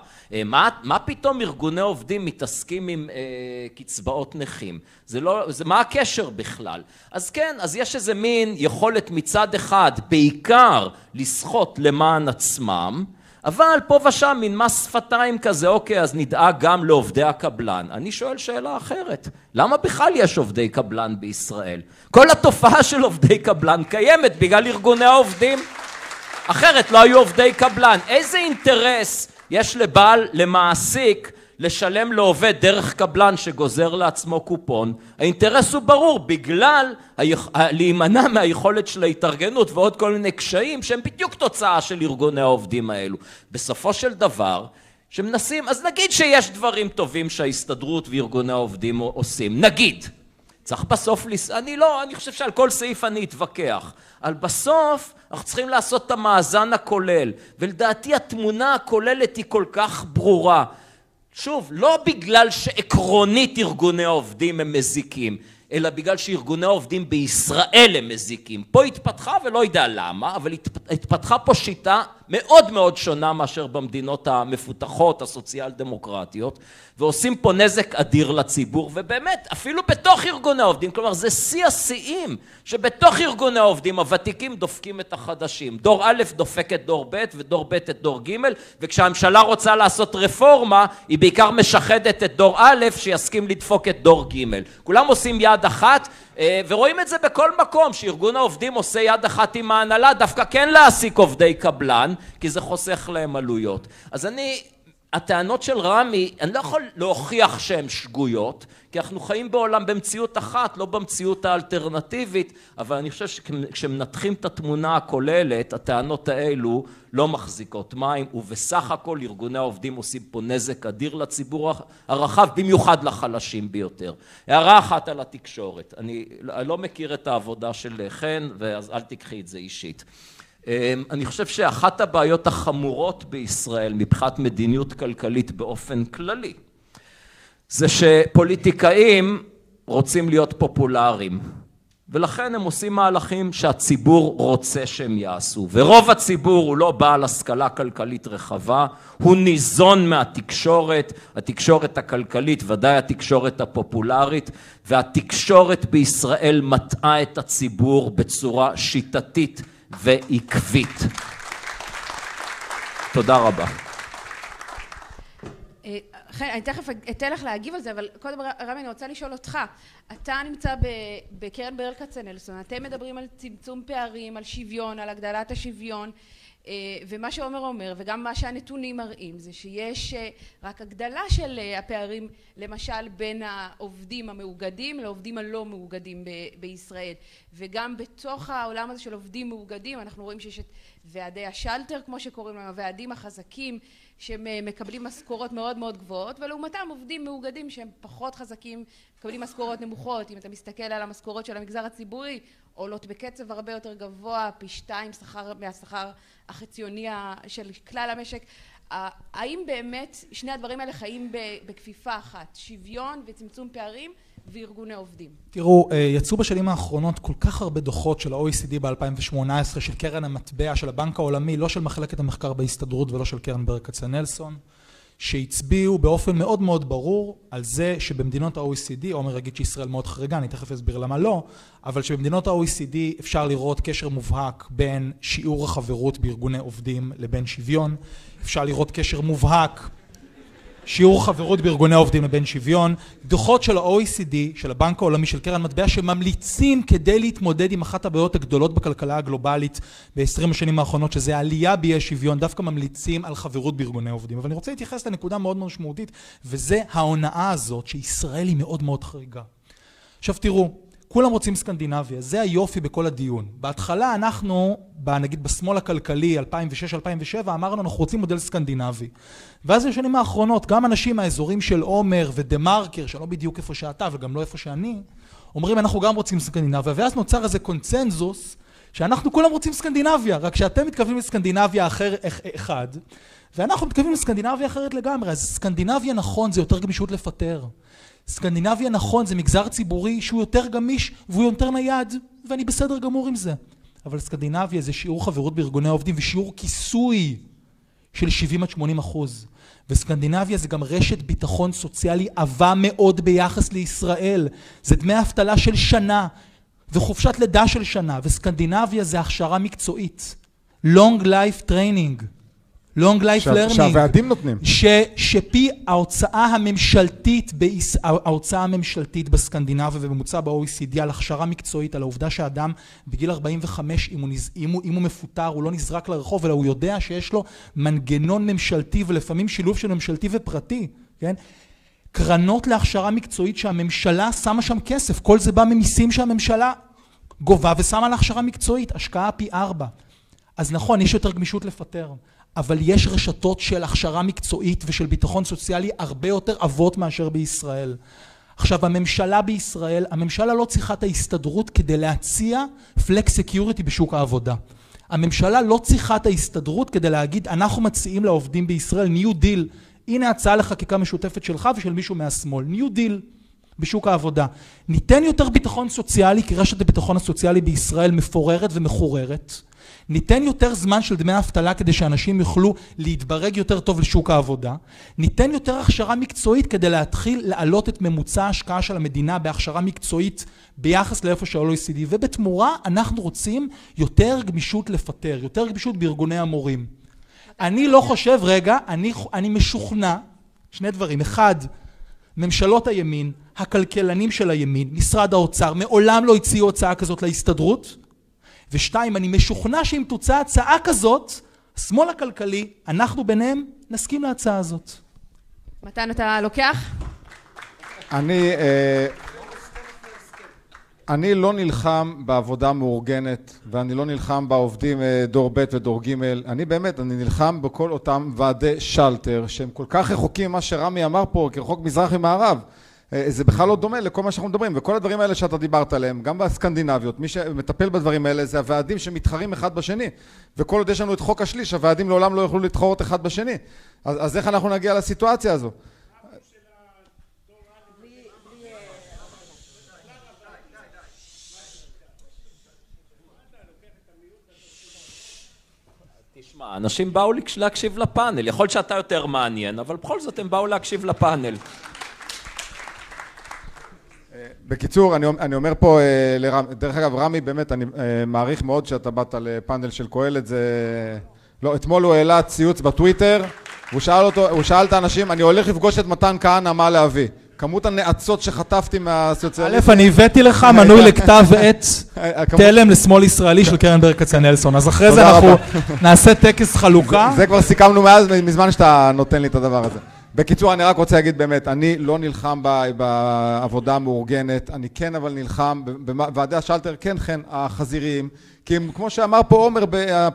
מה, מה פתאום ארגוני עובדים מתעסקים עם אה, קצבאות נכים? זה לא, זה מה הקשר בכלל? אז כן, אז יש איזה מין יכולת מצד אחד, בעיקר לסחוט למען עצמם, אבל פה ושם מין מס שפתיים כזה, אוקיי, אז נדאג גם לעובדי הקבלן. אני שואל שאלה אחרת, למה בכלל יש עובדי קבלן בישראל? כל התופעה של עובדי קבלן קיימת בגלל ארגוני העובדים. אחרת לא היו עובדי קבלן. איזה אינטרס יש לבעל, למעסיק, לשלם לעובד דרך קבלן שגוזר לעצמו קופון, האינטרס הוא ברור, בגלל להימנע מהיכולת של ההתארגנות ועוד כל מיני קשיים שהם בדיוק תוצאה של ארגוני העובדים האלו. בסופו של דבר, שמנסים, אז נגיד שיש דברים טובים שההסתדרות וארגוני העובדים עושים, נגיד. צריך בסוף, לס... אני לא, אני חושב שעל כל סעיף אני אתווכח. אבל בסוף אנחנו צריכים לעשות את המאזן הכולל, ולדעתי התמונה הכוללת היא כל כך ברורה. שוב, לא בגלל שעקרונית ארגוני העובדים הם מזיקים, אלא בגלל שארגוני העובדים בישראל הם מזיקים. פה התפתחה ולא יודע למה, אבל התפתחה פה שיטה מאוד מאוד שונה מאשר במדינות המפותחות, הסוציאל דמוקרטיות, ועושים פה נזק אדיר לציבור, ובאמת, אפילו בתוך ארגוני העובדים, כלומר זה שיא השיאים, שבתוך ארגוני העובדים הוותיקים דופקים את החדשים. דור א' דופק את דור ב' ודור ב' את דור ג', וכשהממשלה רוצה לעשות רפורמה, היא בעיקר משחדת את דור א', שיסכים לדפוק את דור ג'. כולם עושים יד אחת, ורואים את זה בכל מקום, שארגון העובדים עושה יד אחת עם ההנהלה, דווקא כן להעסיק עובדי קבלן, כי זה חוסך להם עלויות. אז אני, הטענות של רמי, אני לא יכול להוכיח שהן שגויות, כי אנחנו חיים בעולם במציאות אחת, לא במציאות האלטרנטיבית, אבל אני חושב שכשמנתחים את התמונה הכוללת, הטענות האלו לא מחזיקות מים, ובסך הכל ארגוני העובדים עושים פה נזק אדיר לציבור הרחב, במיוחד לחלשים ביותר. הערה אחת על התקשורת, אני לא מכיר את העבודה של חן, ואז אל תיקחי את זה אישית. אני חושב שאחת הבעיות החמורות בישראל מבחינת מדיניות כלכלית באופן כללי זה שפוליטיקאים רוצים להיות פופולריים ולכן הם עושים מהלכים שהציבור רוצה שהם יעשו. ורוב הציבור הוא לא בעל השכלה כלכלית רחבה, הוא ניזון מהתקשורת, התקשורת הכלכלית, ודאי התקשורת הפופולרית, והתקשורת בישראל מטעה את הציבור בצורה שיטתית ועקבית. תודה רבה. אה, חן, אני תכף אתן לך להגיב על זה, אבל קודם רמי, אני רוצה לשאול אותך. אתה נמצא בקרן ברל כצנלסון, אתם מדברים על צמצום פערים, על שוויון, על הגדלת השוויון, ומה שעומר אומר, וגם מה שהנתונים מראים, זה שיש אה, רק הגדלה של הפערים, למשל בין העובדים המאוגדים לעובדים הלא מאוגדים בישראל. וגם בתוך העולם הזה של עובדים מאוגדים, אנחנו רואים שיש את ועדי השלטר, כמו שקוראים להם, הוועדים החזקים, שמקבלים משכורות מאוד מאוד גבוהות ולעומתם עובדים מאוגדים שהם פחות חזקים מקבלים משכורות נמוכות אם אתה מסתכל על המשכורות של המגזר הציבורי עולות בקצב הרבה יותר גבוה פי שתיים שכר מהשכר החציוני של כלל המשק. האם באמת שני הדברים האלה חיים בכפיפה אחת? שוויון וצמצום פערים וארגוני עובדים. תראו, יצאו בשנים האחרונות כל כך הרבה דוחות של ה-OECD ב-2018, של קרן המטבע, של הבנק העולמי, לא של מחלקת המחקר בהסתדרות ולא של קרן ברל כצנלסון, שהצביעו באופן מאוד מאוד ברור על זה שבמדינות ה-OECD, עומר יגיד שישראל מאוד חריגה, אני תכף אסביר למה לא, אבל שבמדינות ה-OECD אפשר לראות קשר מובהק בין שיעור החברות בארגוני עובדים לבין שוויון, אפשר לראות קשר מובהק שיעור חברות בארגוני עובדים לבין שוויון, דוחות של ה-OECD, של הבנק העולמי, של קרן מטבע, שממליצים כדי להתמודד עם אחת הבעיות הגדולות בכלכלה הגלובלית ב-20 השנים האחרונות, שזה העלייה באי שוויון, דווקא ממליצים על חברות בארגוני עובדים. אבל אני רוצה להתייחס לנקודה מאוד משמעותית, וזה ההונאה הזאת שישראל היא מאוד מאוד חריגה. עכשיו תראו, כולם רוצים סקנדינביה, זה היופי בכל הדיון. בהתחלה אנחנו, נגיד בשמאל הכלכלי 2006-2007, אמרנו אנחנו רוצים מודל סקנדינבי. ואז בשנים האחרונות גם אנשים מהאזורים של עומר ודה מרקר, שלא בדיוק איפה שאתה וגם לא איפה שאני, אומרים אנחנו גם רוצים סקנדינביה, ואז נוצר איזה קונצנזוס שאנחנו כולם רוצים סקנדינביה, רק שאתם מתכוונים לסקנדינביה אחר אחד, ואנחנו מתכוונים לסקנדינביה אחרת לגמרי. אז סקנדינביה נכון זה יותר גמישות לפטר. סקנדינביה נכון זה מגזר ציבורי שהוא יותר גמיש והוא יותר נייד ואני בסדר גמור עם זה. אבל סקנדינביה זה שיעור חברות בארגוני העובדים ושיעור כיסוי של 70 עד 80 אחוז. וסקנדינביה זה גם רשת ביטחון סוציאלי עבה מאוד ביחס לישראל. זה דמי אבטלה של שנה וחופשת לידה של שנה. וסקנדינביה זה הכשרה מקצועית. Long life training long life learning, שהוועדים נותנים, ש, שפי ההוצאה הממשלתית, ההוצאה הממשלתית בסקנדינביה ובממוצע ב-OECD על הכשרה מקצועית, על העובדה שאדם בגיל 45 אם הוא, אם, הוא, אם הוא מפוטר הוא לא נזרק לרחוב אלא הוא יודע שיש לו מנגנון ממשלתי ולפעמים שילוב של ממשלתי ופרטי, כן? קרנות להכשרה מקצועית שהממשלה שמה שם כסף, כל זה בא ממיסים שהממשלה גובה ושמה להכשרה מקצועית, השקעה פי ארבע. אז נכון, יש יותר גמישות לפטר. אבל יש רשתות של הכשרה מקצועית ושל ביטחון סוציאלי הרבה יותר עבות מאשר בישראל. עכשיו הממשלה בישראל, הממשלה לא צריכה את ההסתדרות כדי להציע flexicurity בשוק העבודה. הממשלה לא צריכה את ההסתדרות כדי להגיד אנחנו מציעים לעובדים בישראל New Deal, הנה הצעה לחקיקה משותפת שלך ושל מישהו מהשמאל, New Deal בשוק העבודה. ניתן יותר ביטחון סוציאלי כי רשת הביטחון הסוציאלי בישראל מפוררת ומחוררת ניתן יותר זמן של דמי אבטלה כדי שאנשים יוכלו להתברג יותר טוב לשוק העבודה, ניתן יותר הכשרה מקצועית כדי להתחיל להעלות את ממוצע ההשקעה של המדינה בהכשרה מקצועית ביחס לאיפה של ה-OECD ובתמורה אנחנו רוצים יותר גמישות לפטר, יותר גמישות בארגוני המורים. אני לא חושב, רגע, אני, אני משוכנע, שני דברים, אחד, ממשלות הימין, הכלכלנים של הימין, משרד האוצר, מעולם לא הציעו הצעה כזאת להסתדרות ושתיים, אני משוכנע שאם תוצא הצעה כזאת, השמאל הכלכלי, אנחנו ביניהם, נסכים להצעה הזאת. מתן, אתה לוקח? אני... אה, אני לא נלחם בעבודה מאורגנת ואני לא נלחם בעובדים אה, דור ב' ודור ג', אני באמת, אני נלחם בכל אותם ועדי שלטר שהם כל כך רחוקים ממה שרמי אמר פה כרחוק מזרח ממערב אה, זה בכלל לא דומה לכל מה שאנחנו מדברים, וכל הדברים האלה שאתה דיברת עליהם, גם בסקנדינביות, מי שמטפל בדברים האלה זה הוועדים שמתחרים אחד בשני, וכל עוד יש לנו את חוק השליש, הוועדים לעולם לא יוכלו להתחרות אחד בשני, אז, אז איך אנחנו נגיע לסיטואציה הזו? אנשים באו להקשיב לפאנל, יכול להיות שאתה יותר מעניין, אבל בכל זאת הם באו להקשיב לפאנל. בקיצור, אני, אני אומר פה אה, לרמי, דרך אגב, רמי, באמת, אני אה, מעריך מאוד שאתה באת לפאנל של קהלת, זה... לא, אתמול הוא העלה ציוץ בטוויטר, הוא שאל אותו, הוא שאל את האנשים, אני הולך לפגוש את מתן כהנא, מה להביא? כמות הנאצות שחטפתי מהסוציאליסטים... א', אני הבאתי לך מנוי לכתב עת הכמות- תלם לשמאל ישראלי של קרן ברל כצנלסון, אז אחרי זה אנחנו. נעשה טקס חלוקה. זה כבר סיכמנו מאז, מזמן שאתה נותן לי את הדבר הזה. בקיצור, אני רק רוצה להגיד באמת, אני לא נלחם ב- בעבודה המאורגנת, אני כן אבל נלחם בוועדי השלטר, כן כן, החזיריים, כי הם, כמו שאמר פה עומר,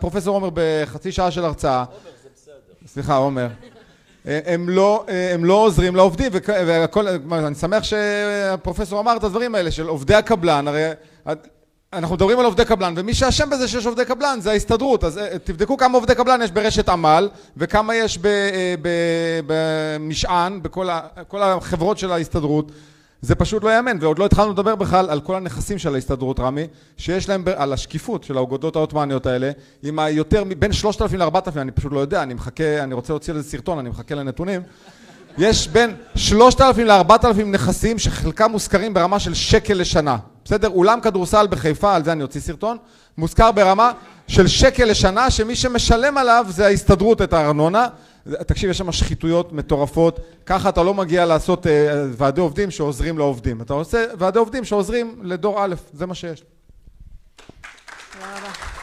פרופסור עומר בחצי שעה של הרצאה, סליחה, עומר. הם לא, הם לא עוזרים לעובדים, והכל, אני שמח שהפרופסור אמר את הדברים האלה של עובדי הקבלן, הרי אנחנו מדברים על עובדי קבלן, ומי שאשם בזה שיש עובדי קבלן זה ההסתדרות, אז אה, תבדקו כמה עובדי קבלן יש ברשת עמל, וכמה יש אה, במשען, בכל החברות של ההסתדרות, זה פשוט לא ייאמן, ועוד לא התחלנו לדבר בכלל על כל הנכסים של ההסתדרות, רמי, שיש להם, על השקיפות של האגודות העות'מאניות האלה, עם היותר, בין 3,000 ל-4,000, אני פשוט לא יודע, אני מחכה, אני רוצה להוציא לזה סרטון, אני מחכה לנתונים, יש בין 3,000 ל-4,000 נכסים שחלקם מושכרים ברמה של שקל לשנה. בסדר? אולם כדורסל בחיפה, על זה אני אוציא סרטון, מושכר ברמה של שקל לשנה, שמי שמשלם עליו זה ההסתדרות את הארנונה. תקשיב, יש שם שחיתויות מטורפות, ככה אתה לא מגיע לעשות אה, ועדי עובדים שעוזרים לעובדים. אתה עושה ועדי עובדים שעוזרים לדור א', זה מה שיש. לכן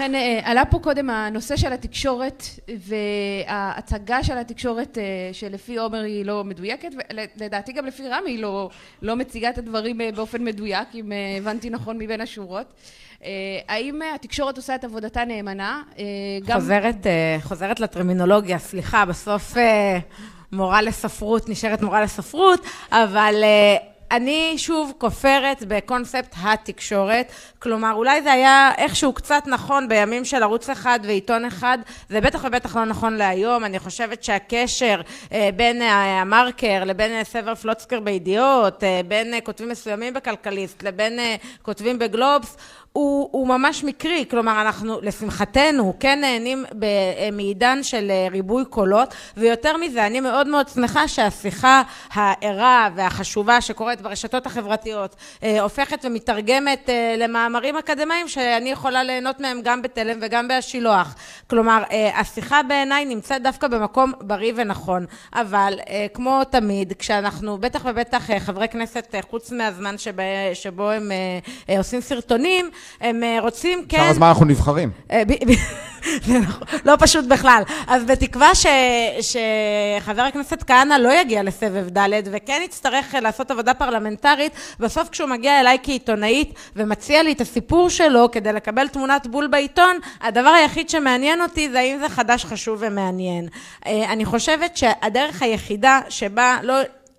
אה, עלה פה קודם הנושא של התקשורת וההצגה של התקשורת אה, שלפי עומר היא לא מדויקת ולדעתי גם לפי רמי היא לא, לא מציגה את הדברים אה, באופן מדויק אם הבנתי נכון מבין השורות. האם התקשורת עושה את עבודתה נאמנה? אה, גם... חוזרת, חוזרת לטרמינולוגיה, סליחה, בסוף מורה לספרות נשארת מורה לספרות, אבל אני שוב כופרת בקונספט התקשורת, כלומר אולי זה היה איכשהו קצת נכון בימים של ערוץ אחד ועיתון אחד, זה בטח ובטח לא נכון להיום, אני חושבת שהקשר אה, בין אה, המרקר לבין אה, סבר פלוצקר בידיעות, אה, בין אה, כותבים מסוימים בכלכליסט לבין אה, כותבים בגלובס, הוא, הוא ממש מקרי, כלומר אנחנו לשמחתנו כן נהנים ב- מעידן של אה, ריבוי קולות ויותר מזה אני מאוד מאוד שמחה שהשיחה הערה והחשובה שקורית ברשתות החברתיות אה, הופכת ומתרגמת אה, אקדמיים שאני יכולה ליהנות מהם גם בתלם וגם בהשילוח כלומר אה, השיחה בעיניי נמצאת דווקא במקום בריא ונכון אבל אה, כמו תמיד כשאנחנו בטח ובטח אה, חברי כנסת חוץ מהזמן שבו, שבו הם עושים סרטונים הם רוצים כן... כמה זמן אנחנו נבחרים? נכון, לא פשוט בכלל. אז בתקווה ש, שחבר הכנסת כהנא לא יגיע לסבב ד' וכן יצטרך לעשות עבודה פרלמנטרית, בסוף כשהוא מגיע אליי כעיתונאית ומציע לי את הסיפור שלו כדי לקבל תמונת בול בעיתון, הדבר היחיד שמעניין אותי זה האם זה חדש, חשוב ומעניין. אה, אני חושבת שהדרך היחידה שבה לא...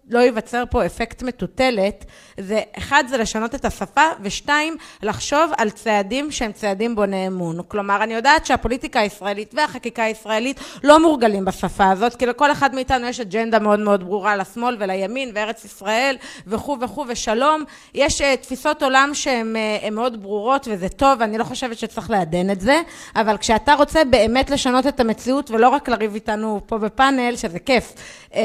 לא ייווצר פה אפקט מטוטלת, זה אחד זה לשנות את השפה, ושתיים, לחשוב על צעדים שהם צעדים בוני אמון. כלומר, אני יודעת שהפוליטיקה הישראלית והחקיקה הישראלית לא מורגלים בשפה הזאת, כי לכל אחד מאיתנו יש אג'נדה מאוד מאוד ברורה לשמאל ולימין וארץ ישראל וכו' וכו' ושלום. יש uh, תפיסות עולם שהן uh, מאוד ברורות וזה טוב, אני לא חושבת שצריך לעדן את זה, אבל כשאתה רוצה באמת לשנות את המציאות ולא רק לריב איתנו פה בפאנל, שזה כיף, uh,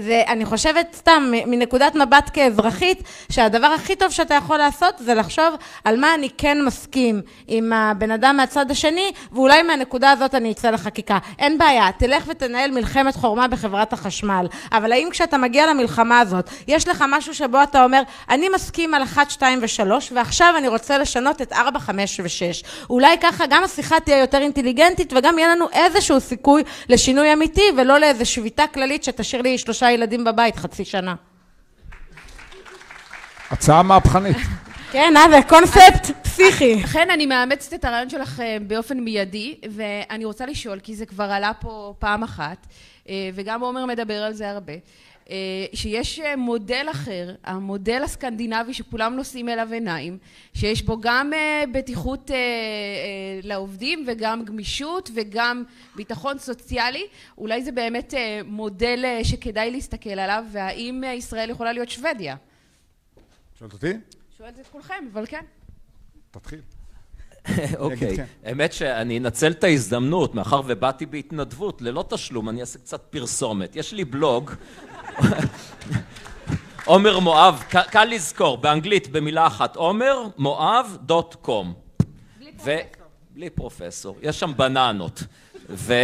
זה, אני חושבת סתם מנקודת מבט כאזרחית, שהדבר הכי טוב שאתה יכול לעשות זה לחשוב על מה אני כן מסכים עם הבן אדם מהצד השני, ואולי מהנקודה הזאת אני אצא לחקיקה. אין בעיה, תלך ותנהל מלחמת חורמה בחברת החשמל, אבל האם כשאתה מגיע למלחמה הזאת, יש לך משהו שבו אתה אומר, אני מסכים על 1, 2 ו-3, ועכשיו אני רוצה לשנות את 4, 5 ו-6. אולי ככה גם השיחה תהיה יותר אינטליגנטית, וגם יהיה לנו איזשהו סיכוי לשינוי אמיתי, ולא לאיזו שביתה כללית שתשאיר לי שלושה ילדים בבית חצי שנה. הצעה מהפכנית. כן, אה, זה קונספט פסיכי. לכן אני מאמצת את הרעיון שלך אה, באופן מיידי, ואני רוצה לשאול, כי זה כבר עלה פה פעם אחת, אה, וגם עומר מדבר על זה הרבה, שיש אה, מודל אחר, המודל הסקנדינבי שכולם נושאים אליו עיניים, שיש בו גם אה, בטיחות אה, אה, לעובדים וגם גמישות וגם ביטחון סוציאלי, אולי זה באמת אה, מודל אה, שכדאי להסתכל עליו, והאם אה, ישראל יכולה להיות שוודיה? שואלת אותי? שואלת את כולכם, אבל כן. תתחיל. אוקיי, כן. האמת שאני אנצל את ההזדמנות, מאחר ובאתי בהתנדבות, ללא תשלום, אני אעשה קצת פרסומת. יש לי בלוג, עומר מואב, קל לזכור, באנגלית במילה אחת, עומר מואב דוט קום. ו... בלי פרופסור, יש שם בננות. ו...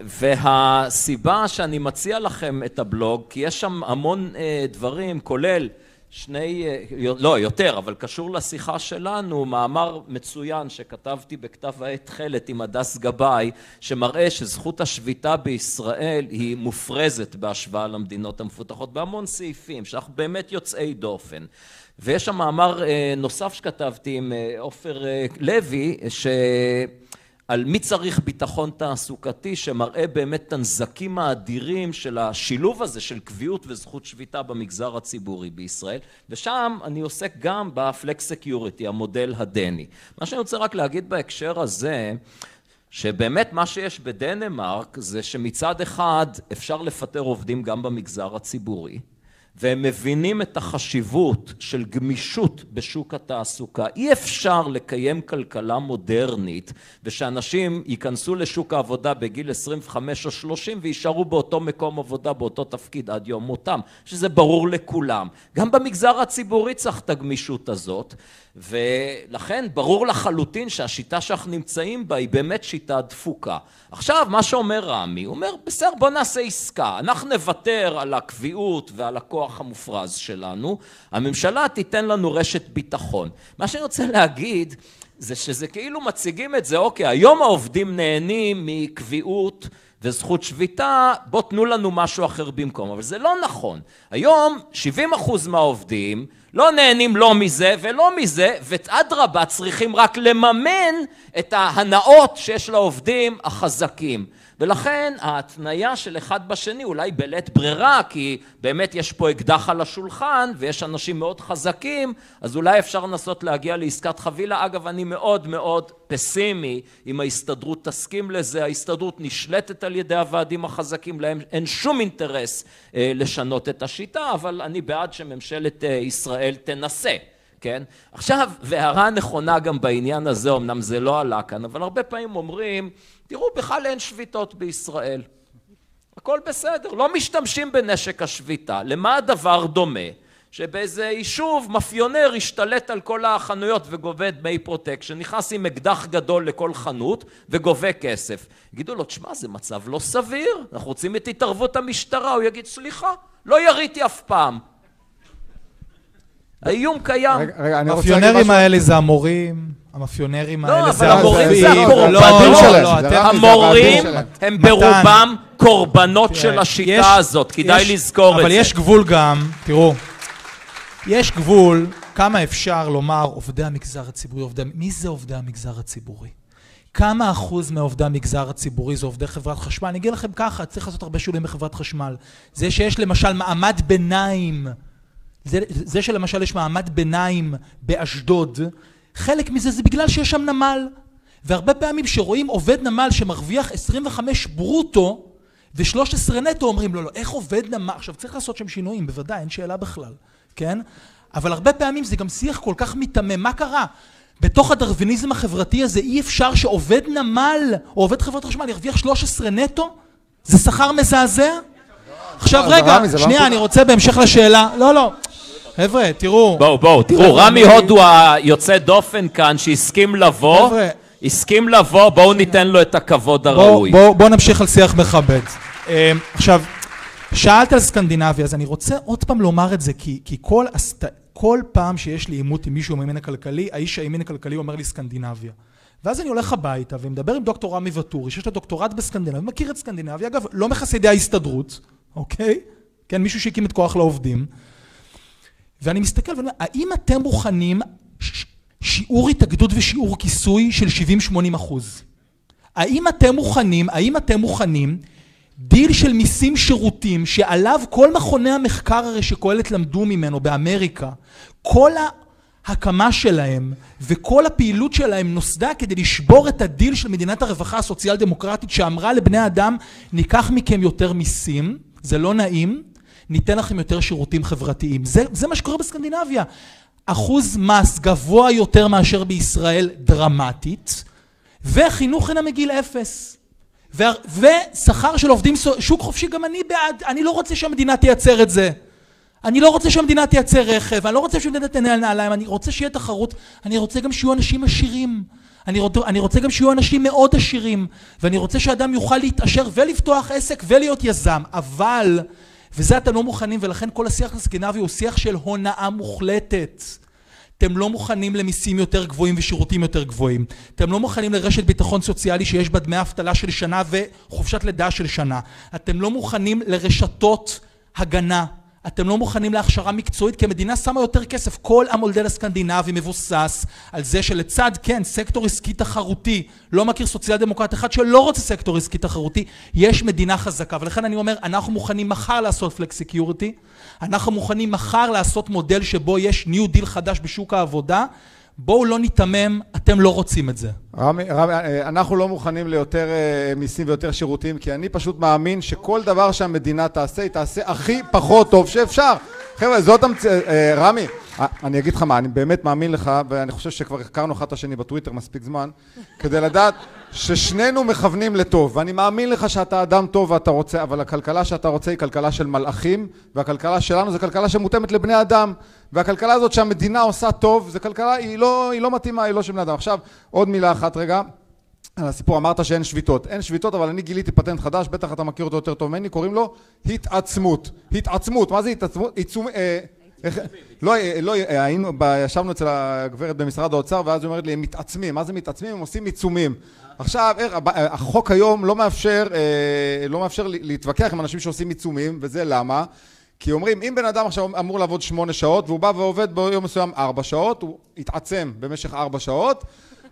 והסיבה שאני מציע לכם את הבלוג, כי יש שם המון אה, דברים, כולל שני, אה, לא, יותר, אבל קשור לשיחה שלנו, מאמר מצוין שכתבתי בכתב העת תכלת עם הדס גבאי, שמראה שזכות השביתה בישראל היא מופרזת בהשוואה למדינות המפותחות, בהמון סעיפים, שאנחנו באמת יוצאי דופן. ויש שם מאמר אה, נוסף שכתבתי עם אה, עופר לוי, ש... על מי צריך ביטחון תעסוקתי שמראה באמת את הנזקים האדירים של השילוב הזה של קביעות וזכות שביתה במגזר הציבורי בישראל. ושם אני עוסק גם ב flexicurity המודל הדני. מה שאני רוצה רק להגיד בהקשר הזה שבאמת מה שיש בדנמרק זה שמצד אחד אפשר לפטר עובדים גם במגזר הציבורי והם מבינים את החשיבות של גמישות בשוק התעסוקה. אי אפשר לקיים כלכלה מודרנית ושאנשים ייכנסו לשוק העבודה בגיל 25 או 30 ויישארו באותו מקום עבודה, באותו תפקיד עד יום מותם, שזה ברור לכולם. גם במגזר הציבורי צריך את הגמישות הזאת, ולכן ברור לחלוטין שהשיטה שאנחנו נמצאים בה היא באמת שיטה דפוקה. עכשיו, מה שאומר רמי, הוא אומר, בסדר, בוא נעשה עסקה. אנחנו נוותר על הקביעות ועל הכוח המופרז שלנו, הממשלה תיתן לנו רשת ביטחון. מה שאני רוצה להגיד, זה שזה כאילו מציגים את זה, אוקיי, היום העובדים נהנים מקביעות וזכות שביתה, בוא תנו לנו משהו אחר במקום. אבל זה לא נכון. היום 70 אחוז מהעובדים לא נהנים לא מזה ולא מזה, ואדרבה צריכים רק לממן את ההנאות שיש לעובדים החזקים. ולכן ההתניה של אחד בשני אולי בלית ברירה, כי באמת יש פה אקדח על השולחן ויש אנשים מאוד חזקים, אז אולי אפשר לנסות להגיע לעסקת חבילה. אגב, אני מאוד מאוד פסימי אם ההסתדרות תסכים לזה. ההסתדרות נשלטת על ידי הוועדים החזקים, להם אין שום אינטרס אה, לשנות את השיטה, אבל אני בעד שממשלת אה, ישראל תנסה. כן? עכשיו, והערה נכונה גם בעניין הזה, אמנם זה לא עלה כאן, אבל הרבה פעמים אומרים, תראו, בכלל אין שביתות בישראל. הכל בסדר, לא משתמשים בנשק השביתה. למה הדבר דומה? שבאיזה יישוב מאפיונר השתלט על כל החנויות וגובה דמי פרוטקשן, נכנס עם אקדח גדול לכל חנות וגובה כסף. יגידו לו, תשמע, זה מצב לא סביר, אנחנו רוצים את התערבות המשטרה. הוא יגיד, סליחה, לא יריתי אף פעם. האיום קיים. רגע, רגע, אני רוצה להגיד המאפיונרים משהו. האלה זה המורים, המאפיונרים לא, האלה אבל זה המורים הרופאים. זה הקורבנות לא, שלהם. לא, זה אתם- רק- המורים. הם. ברובם קורבנות תראה, של השיטה הזאת, כדאי יש- לזכור את זה. אבל יש גבול גם, תראו, יש גבול כמה אפשר לומר עובדי המגזר הציבורי, עובדי, מי זה עובדי המגזר הציבורי? כמה אחוז מעובדי המגזר הציבורי זה עובדי חברת חשמל? אני אגיד לכם ככה, צריך לעשות הרבה שינויים בחברת חשמל. זה שיש למשל מעמד ביניים, זה, זה שלמשל יש מעמד ביניים באשדוד, חלק מזה זה בגלל שיש שם נמל. והרבה פעמים שרואים עובד נמל שמרוויח 25 ברוטו ו-13 נטו, אומרים לו, לא, איך עובד נמל? עכשיו צריך לעשות שם שינויים, בוודאי, אין שאלה בכלל, כן? אבל הרבה פעמים זה גם שיח כל כך מיתמם. מה קרה? בתוך הדרוויניזם החברתי הזה אי אפשר שעובד נמל או עובד חברת חשמל ירוויח 13 נטו? זה שכר מזעזע? עכשיו זה רגע, לא שנייה. אני רוצה בהמשך לשאלה, לא, לא, חבר'ה, תראו, בואו, בואו, תראו, רמי אני- הוד הוא היוצא דופן כאן, שהסכים לבוא, חבר'ה. הסכים לבוא, בואו ניתן לו את הכבוד הראוי. בוא, בוא נמשיך על שיח מכבד. אה, עכשיו, שאלת על סקנדינביה, אז אני רוצה עוד פעם לומר את זה, כי, כי כל, הסט... כל פעם שיש לי עימות עם מישהו מהימין הכלכלי, האיש הימין הכלכלי אומר לי סקנדינביה. ואז אני הולך הביתה ומדבר עם דוקטור רמי וטורי, שיש לו דוקטורט בסקנדינביה, מכיר את סקנדינביה, אגב, לא מחסידי ההסתדרות, אוקיי? כן, מישהו שהקים את כוח לעובדים. ואני מסתכל ואני אומר, האם אתם מוכנים שיעור התאגדות ושיעור כיסוי של 70-80 אחוז? האם אתם מוכנים, האם אתם מוכנים דיל של מיסים שירותים שעליו כל מכוני המחקר הרי שקהלת למדו ממנו באמריקה, כל ההקמה שלהם וכל הפעילות שלהם נוסדה כדי לשבור את הדיל של מדינת הרווחה הסוציאל דמוקרטית שאמרה לבני אדם ניקח מכם יותר מיסים, זה לא נעים, ניתן לכם יותר שירותים חברתיים. זה, זה מה שקורה בסקנדינביה. אחוז מס גבוה יותר מאשר בישראל דרמטית, וחינוך חינם מגיל אפס. ושכר של עובדים, שוק חופשי, גם אני בעד, אני לא רוצה שהמדינה תייצר את זה. אני לא רוצה שהמדינה תייצר רכב, אני לא רוצה שהמדינה תנהל נעליים, אני רוצה שיהיה תחרות, אני רוצה גם שיהיו אנשים עשירים. אני רוצה, אני רוצה גם שיהיו אנשים מאוד עשירים, ואני רוצה שאדם יוכל להתעשר ולפתוח עסק ולהיות יזם, אבל, וזה אתם לא מוכנים, ולכן כל השיח הסקנדינבי הוא שיח של הונאה מוחלטת. אתם לא מוכנים למיסים יותר גבוהים ושירותים יותר גבוהים. אתם לא מוכנים לרשת ביטחון סוציאלי שיש בה דמי אבטלה של שנה וחופשת לידה של שנה. אתם לא מוכנים לרשתות הגנה אתם לא מוכנים להכשרה מקצועית כי המדינה שמה יותר כסף. כל המודל הסקנדינבי מבוסס על זה שלצד, כן, סקטור עסקי תחרותי, לא מכיר סוציאל דמוקרט אחד שלא רוצה סקטור עסקי תחרותי, יש מדינה חזקה. ולכן אני אומר, אנחנו מוכנים מחר לעשות flex security, אנחנו מוכנים מחר לעשות מודל שבו יש New Deal חדש בשוק העבודה, בואו לא ניתמם, אתם לא רוצים את זה. רמי, רמי, אה, אנחנו לא מוכנים ליותר אה, מיסים ויותר שירותים, כי אני פשוט מאמין שכל דבר שהמדינה תעשה, היא תעשה הכי פחות טוב שאפשר. חבר'ה, זאת המצ... אה, רמי, אני אגיד לך מה, אני באמת מאמין לך, ואני חושב שכבר הכרנו אחד את השני בטוויטר מספיק זמן, כדי לדעת ששנינו מכוונים לטוב, ואני מאמין לך שאתה אדם טוב ואתה רוצה, אבל הכלכלה שאתה רוצה היא כלכלה של מלאכים, והכלכלה שלנו זה כלכלה שמותאמת לבני אדם, והכלכלה הזאת שהמדינה עושה טוב, זה כלכלה, היא לא, היא לא מתאימה, היא לא של בני אדם. עכשיו, עוד מילה אחת רגע. על הסיפור, אמרת שאין שביתות. אין שביתות, אבל אני גיליתי פטנט חדש, בטח אתה מכיר אותו יותר טוב ממני, קוראים לו התעצמות. התעצמות, מה זה התעצמות? עיצום... אה, לא, אה, לא, אה, היינו, ישבנו אצל הגברת במשרד האוצר ואז היא אומרת לי, הם מתעצמים, מה זה מתעצמים? הם עושים עיצומים. עכשיו, החוק היום לא מאפשר, לא מאפשר להתווכח עם אנשים שעושים עיצומים, וזה למה? כי אומרים, אם בן אדם עכשיו אמור לעבוד שמונה שעות, והוא בא ועובד ביום מסוים ארבע שעות, הוא התעצם במשך ארבע שעות,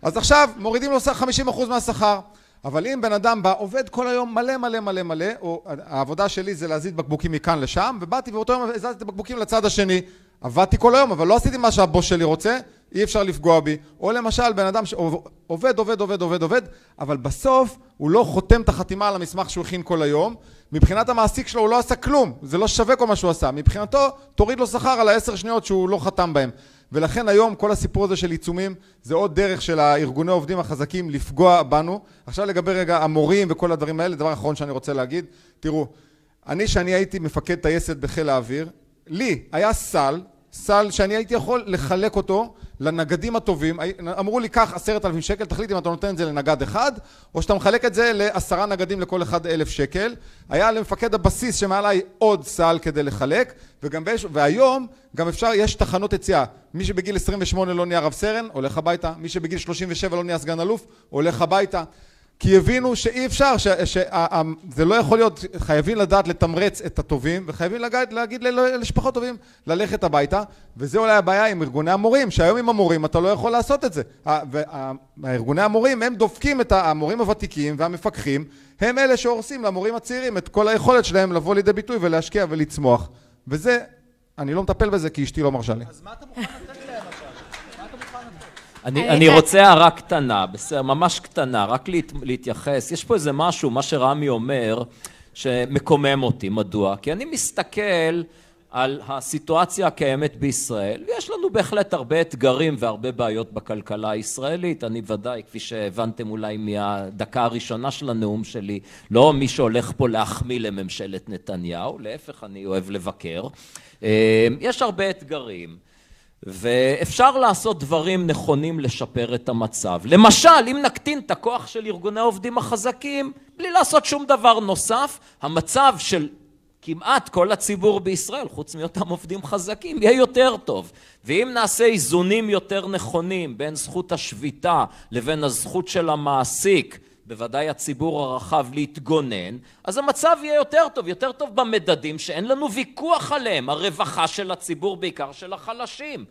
אז עכשיו מורידים לו 50% מהשכר. אבל אם בן אדם בא, עובד כל היום מלא מלא מלא מלא, או העבודה שלי זה להזיז בקבוקים מכאן לשם, ובאתי ואותו יום הזזתי בקבוקים לצד השני. עבדתי כל היום, אבל לא עשיתי מה שהבוס שלי רוצה, אי אפשר לפגוע בי. או למשל, בן אדם שעובד, עובד, עובד, עובד, עובד, אבל בסוף הוא לא חותם את החתימה על המסמך שהוא הכין כל היום. מבחינת המעסיק שלו הוא לא עשה כלום, זה לא שווה כל מה שהוא עשה. מבחינתו, תוריד לו שכר על העשר שניות שהוא לא חתם בהם. ולכן היום כל הסיפור הזה של עיצומים זה עוד דרך של הארגוני עובדים החזקים לפגוע בנו. עכשיו לגבי רגע המורים וכל הדברים האלה, דבר אחרון שאני רוצה להגיד, תראו, אני שאני הייתי מפקד טייסת בחיל האוויר, לי היה סל סל שאני הייתי יכול לחלק אותו לנגדים הטובים, אמרו לי קח עשרת אלפים שקל, תחליט אם אתה נותן את זה לנגד אחד או שאתה מחלק את זה לעשרה נגדים לכל אחד אלף שקל. היה למפקד הבסיס שמעליי עוד סל כדי לחלק וגם באש... והיום גם אפשר, יש תחנות יציאה. מי שבגיל 28 לא נהיה רב סרן, הולך הביתה. מי שבגיל 37 לא נהיה סגן אלוף, הולך הביתה כי הבינו שאי אפשר, שזה לא יכול להיות, חייבים לדעת לתמרץ את הטובים וחייבים להגיד, להגיד למשפחות טובים ללכת הביתה וזה אולי הבעיה עם ארגוני המורים, שהיום עם המורים אתה לא יכול לעשות את זה. וארגוני המורים הם דופקים את המורים הוותיקים והמפקחים הם אלה שהורסים למורים הצעירים את כל היכולת שלהם לבוא לידי ביטוי ולהשקיע ולצמוח. וזה, אני לא מטפל בזה כי אשתי לא מרשה לי. אז מה אתה מוכן לתת? אני, אני רוצה הערה קטנה, בסדר, ממש קטנה, רק להת, להתייחס. יש פה איזה משהו, מה שרמי אומר, שמקומם אותי. מדוע? כי אני מסתכל על הסיטואציה הקיימת בישראל, ויש לנו בהחלט הרבה אתגרים והרבה בעיות בכלכלה הישראלית. אני ודאי, כפי שהבנתם אולי מהדקה הראשונה של הנאום שלי, לא מי שהולך פה להחמיא לממשלת נתניהו, להפך, אני אוהב לבקר. אה, יש הרבה אתגרים. ואפשר לעשות דברים נכונים לשפר את המצב. למשל, אם נקטין את הכוח של ארגוני העובדים החזקים, בלי לעשות שום דבר נוסף, המצב של כמעט כל הציבור בישראל, חוץ מאותם עובדים חזקים, יהיה יותר טוב. ואם נעשה איזונים יותר נכונים בין זכות השביתה לבין הזכות של המעסיק בוודאי הציבור הרחב להתגונן, אז המצב יהיה יותר טוב, יותר טוב במדדים שאין לנו ויכוח עליהם, הרווחה של הציבור בעיקר של החלשים.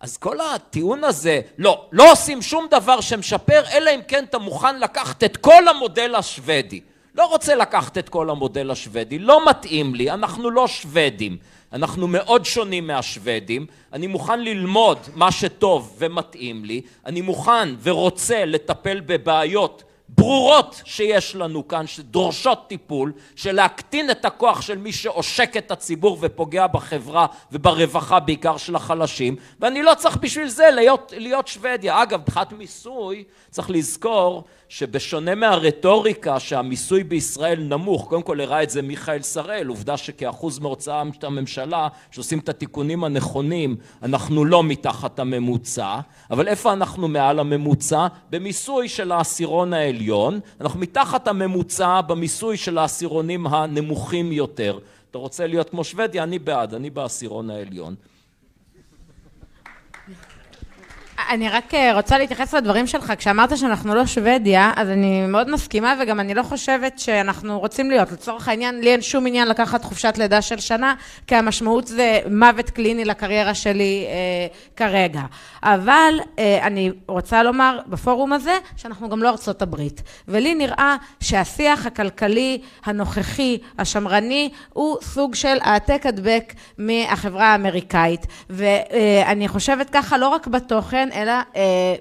אז כל הטיעון הזה, לא, לא עושים שום דבר שמשפר, אלא אם כן אתה מוכן לקחת את כל המודל השוודי. לא רוצה לקחת את כל המודל השוודי, לא מתאים לי, אנחנו לא שוודים. אנחנו מאוד שונים מהשוודים, אני מוכן ללמוד מה שטוב ומתאים לי, אני מוכן ורוצה לטפל בבעיות ברורות שיש לנו כאן, שדורשות טיפול, של להקטין את הכוח של מי שעושק את הציבור ופוגע בחברה וברווחה בעיקר של החלשים, ואני לא צריך בשביל זה להיות, להיות שוודיה. אגב, מבחינת מיסוי, צריך לזכור שבשונה מהרטוריקה שהמיסוי בישראל נמוך, קודם כל הראה את זה מיכאל שראל, עובדה שכאחוז מהוצאה הממשלה, שעושים את התיקונים הנכונים, אנחנו לא מתחת הממוצע, אבל איפה אנחנו מעל הממוצע? במיסוי של העשירון העליון, אנחנו מתחת הממוצע במיסוי של העשירונים הנמוכים יותר. אתה רוצה להיות כמו שוודיה? אני בעד, אני בעשירון העליון. אני רק אה, רוצה להתייחס לדברים שלך, כשאמרת שאנחנו לא שוודיה, אז אני מאוד מסכימה, וגם אני לא חושבת שאנחנו רוצים להיות. לצורך העניין, לי אין שום עניין לקחת חופשת לידה של שנה, כי המשמעות זה מוות קליני לקריירה שלי אה, כרגע. אבל אה, אני רוצה לומר בפורום הזה, שאנחנו גם לא ארצות הברית. ולי נראה שהשיח הכלכלי הנוכחי, השמרני, הוא סוג של העתק הדבק מהחברה האמריקאית. ואני אה, חושבת ככה לא רק בתוכן, אלא אה,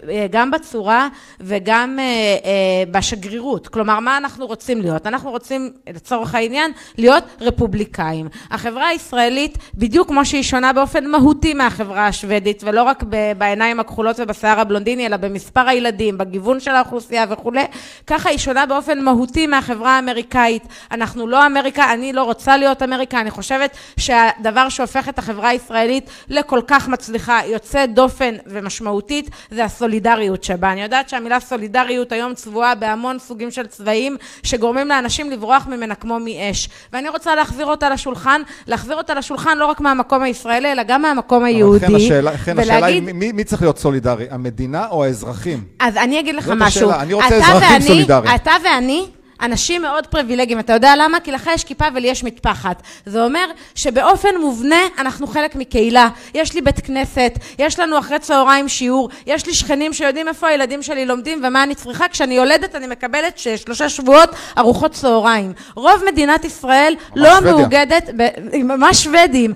אה, גם בצורה וגם אה, בשגרירות. כלומר, מה אנחנו רוצים להיות? אנחנו רוצים, לצורך העניין, להיות רפובליקאים. החברה הישראלית, בדיוק כמו שהיא שונה באופן מהותי מהחברה השוודית, ולא רק בעיניים הכחולות ובשיער הבלונדיני, אלא במספר הילדים, בגיוון של האוכלוסייה וכולי, ככה היא שונה באופן מהותי מהחברה האמריקאית. אנחנו לא אמריקה, אני לא רוצה להיות אמריקה, אני חושבת שהדבר שהופך את החברה הישראלית לכל כך מצליחה, יוצא דופן ומשמעותי, משמעותית זה הסולידריות שבה. אני יודעת שהמילה סולידריות היום צבועה בהמון סוגים של צבעים שגורמים לאנשים לברוח ממנה כמו מאש. ואני רוצה להחזיר אותה לשולחן, להחזיר אותה לשולחן לא רק מהמקום הישראלי, אלא גם מהמקום היהודי. אבל השאלה, כן, ולהגיד... השאלה היא מי, מי צריך להיות סולידרי, המדינה או האזרחים? אז אני אגיד לך משהו. השאלה, אני רוצה אזרחים סולידריים. אתה ואני אנשים מאוד פריבילגיים. אתה יודע למה? כי לך יש כיפה ולי יש מטפחת. זה אומר שבאופן מובנה אנחנו חלק מקהילה. יש לי בית כנסת, יש לנו אחרי צהריים שיעור, יש לי שכנים שיודעים איפה הילדים שלי לומדים ומה אני צריכה. כשאני יולדת אני מקבלת שלושה שבועות ארוחות צהריים. רוב מדינת ישראל לא שוודיה. מאוגדת, ממש שוודים.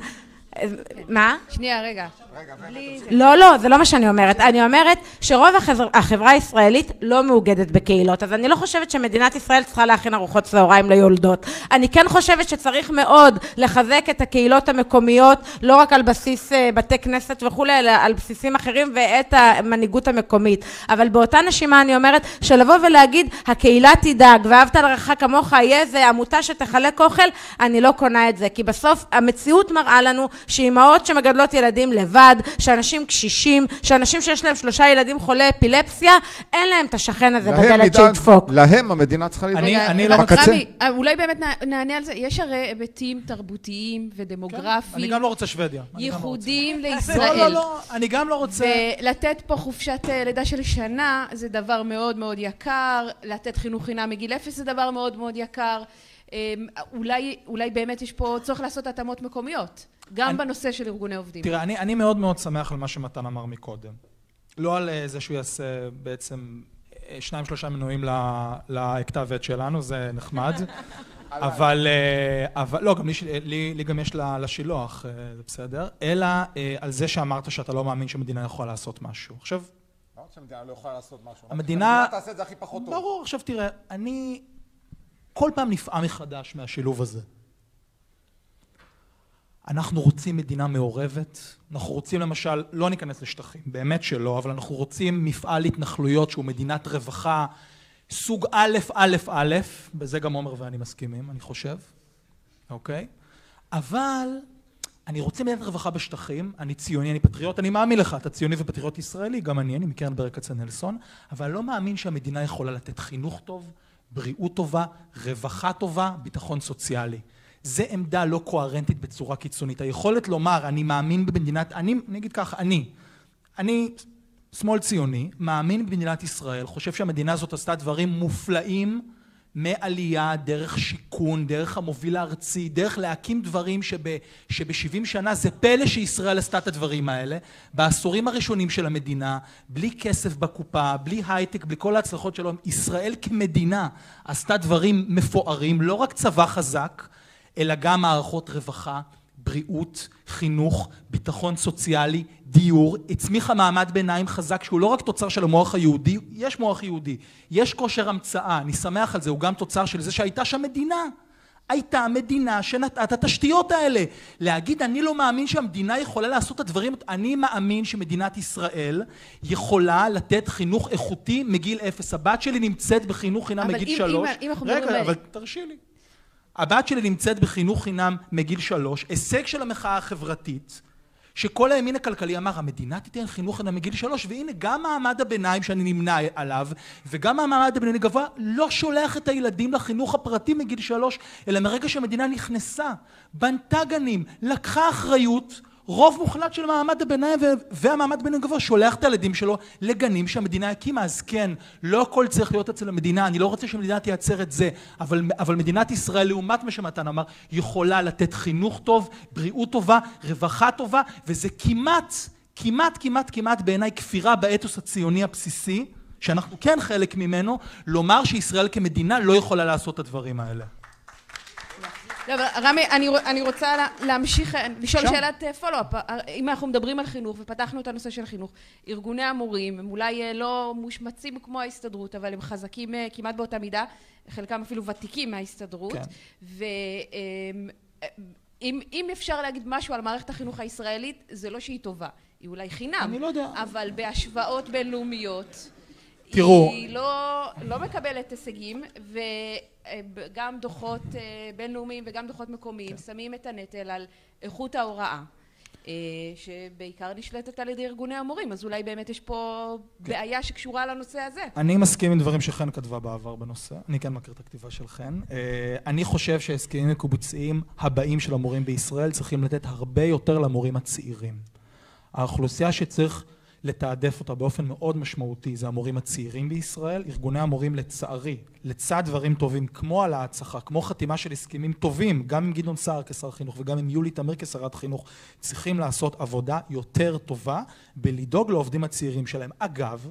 מה? שנייה, רגע. לא, לא, זה לא מה שאני אומרת. אני אומרת שרוב החברה הישראלית לא מאוגדת בקהילות, אז אני לא חושבת שמדינת ישראל צריכה להכין ארוחות צהריים ליולדות. אני כן חושבת שצריך מאוד לחזק את הקהילות המקומיות, לא רק על בסיס אה, בתי כנסת וכולי, אלא על בסיסים אחרים ואת המנהיגות המקומית. אבל באותה נשימה אני אומרת שלבוא ולהגיד, הקהילה תדאג, ואהבת לרעך כמוך, יהיה איזה עמותה שתחלק אוכל, אני לא קונה את זה. כי בסוף המציאות מראה לנו שאימהות שמגדלות ילדים לבד, לבד, שאנשים קשישים, שאנשים שיש להם שלושה ילדים חולי אפילפסיה, אין להם את השכן הזה בדלת שידפוק. להם המדינה צריכה לדאוג. אני, אני לא... בקצה. אה, אולי באמת נענה על זה. יש הרי היבטים תרבותיים ודמוגרפיים. כן, אני גם לא רוצה שוודיה. לא ייחודיים לישראל. לא, לא, לא, אני גם לא רוצה... ולתת פה חופשת אה, לידה של שנה זה דבר מאוד מאוד יקר, לתת חינוך חינם מגיל אפס זה דבר מאוד מאוד יקר. אמ, אולי, אולי באמת יש פה צורך לעשות התאמות מקומיות. גם אני, בנושא של ארגוני עובדים. תראה, אני, אני מאוד מאוד שמח על מה שמתן אמר מקודם. לא על אה, זה שהוא יעשה בעצם אה, שניים שלושה מנויים לכתב עת שלנו, זה נחמד. אבל, אה, אבל לא, גם לי, לי, לי גם יש לשילוח, זה בסדר, אלא על זה שאמרת שאתה לא מאמין שמדינה יכולה לעשות משהו. עכשיו... לא שהמדינה לא יכולה לעשות משהו. המדינה... המדינה תעשה את זה הכי פחות טוב. ברור, עכשיו תראה, אני כל פעם נפעם מחדש מהשילוב הזה. אנחנו רוצים מדינה מעורבת, אנחנו רוצים למשל, לא ניכנס לשטחים, באמת שלא, אבל אנחנו רוצים מפעל התנחלויות שהוא מדינת רווחה סוג א', א', א', בזה גם עומר ואני מסכימים, אני חושב, אוקיי? אבל אני רוצה מדינת רווחה בשטחים, אני ציוני, אני פטריוט, אני מאמין לך, אתה ציוני ופטריוט ישראלי, גם אני, אני מקרן ברל כצנלסון, אבל אני לא מאמין שהמדינה יכולה לתת חינוך טוב, בריאות טובה, רווחה טובה, ביטחון סוציאלי. זה עמדה לא קוהרנטית בצורה קיצונית. היכולת לומר, אני מאמין במדינת, אני, אני אגיד ככה, אני, אני שמאל ציוני, מאמין במדינת ישראל, חושב שהמדינה הזאת עשתה דברים מופלאים מעלייה, דרך שיכון, דרך המוביל הארצי, דרך להקים דברים שב, שבשבעים שנה זה פלא שישראל עשתה את הדברים האלה. בעשורים הראשונים של המדינה, בלי כסף בקופה, בלי הייטק, בלי כל ההצלחות שלו, ישראל כמדינה עשתה דברים מפוארים, לא רק צבא חזק, אלא גם מערכות רווחה, בריאות, חינוך, ביטחון סוציאלי, דיור, הצמיחה מעמד ביניים חזק שהוא לא רק תוצר של המוח היהודי, יש מוח יהודי, יש כושר המצאה, אני שמח על זה, הוא גם תוצר של זה שהייתה שם מדינה. הייתה מדינה שנטעה את התשתיות האלה. להגיד אני לא מאמין שהמדינה יכולה לעשות את הדברים, אני מאמין שמדינת ישראל יכולה לתת חינוך איכותי מגיל אפס. הבת שלי נמצאת בחינוך חינם אבל מגיל אם- שלוש. אם- אם אנחנו מדברים רגע, אבל תרשי לי. הבת שלי נמצאת בחינוך חינם מגיל שלוש, הישג של המחאה החברתית, שכל הימין הכלכלי אמר, המדינה תיתן חינוך חינם מגיל שלוש, והנה גם מעמד הביניים שאני נמנה עליו, וגם המעמד הבינוני גבוה, לא שולח את הילדים לחינוך הפרטי מגיל שלוש, אלא מרגע שהמדינה נכנסה, בנתה גנים, לקחה אחריות, רוב מוחלט של מעמד הביניים והמעמד הבינוני גבוה שולח את הילדים שלו לגנים שהמדינה הקימה. אז כן, לא הכל צריך להיות אצל המדינה, אני לא רוצה שהמדינה תייצר את זה, אבל, אבל מדינת ישראל, לעומת מה שמתן אמר, יכולה לתת חינוך טוב, בריאות טובה, רווחה טובה, וזה כמעט, כמעט, כמעט, כמעט בעיניי כפירה באתוס הציוני הבסיסי, שאנחנו כן חלק ממנו, לומר שישראל כמדינה לא יכולה לעשות את הדברים האלה. לא, אבל רמי, אני, אני רוצה לה, להמשיך, אה, לשאול שם. שאלת אה, פולו-אפ. אם אנחנו מדברים על חינוך, ופתחנו את הנושא של חינוך, ארגוני המורים הם אולי אה, לא מושמצים כמו ההסתדרות, אבל הם חזקים אה, כמעט באותה מידה, חלקם אפילו ותיקים מההסתדרות. כן. ואם אם אפשר להגיד משהו על מערכת החינוך הישראלית, זה לא שהיא טובה. היא אולי חינם. אני לא יודע. אבל בהשוואות בינלאומיות... תראו. היא לא, לא מקבלת הישגים, וגם דוחות אה, בינלאומיים וגם דוחות מקומיים שמים את הנטל על איכות ההוראה, אה, שבעיקר נשלטת על ידי ארגוני המורים, אז אולי באמת יש פה בעיה שקשורה לנושא הזה. אני מסכים עם דברים שחן כתבה בעבר בנושא, אני כן מכיר את הכתיבה של חן. אה, אני חושב שההסכמים הקיבוציים הבאים של המורים בישראל צריכים לתת הרבה יותר למורים הצעירים. האוכלוסייה שצריך לתעדף אותה באופן מאוד משמעותי זה המורים הצעירים בישראל. ארגוני המורים לצערי, לצד דברים טובים כמו העלאת שכר, כמו חתימה של הסכמים טובים, גם עם גדעון סער כשר חינוך וגם עם יולי תמיר כשרת חינוך, צריכים לעשות עבודה יותר טובה בלדאוג לעובדים הצעירים שלהם. אגב,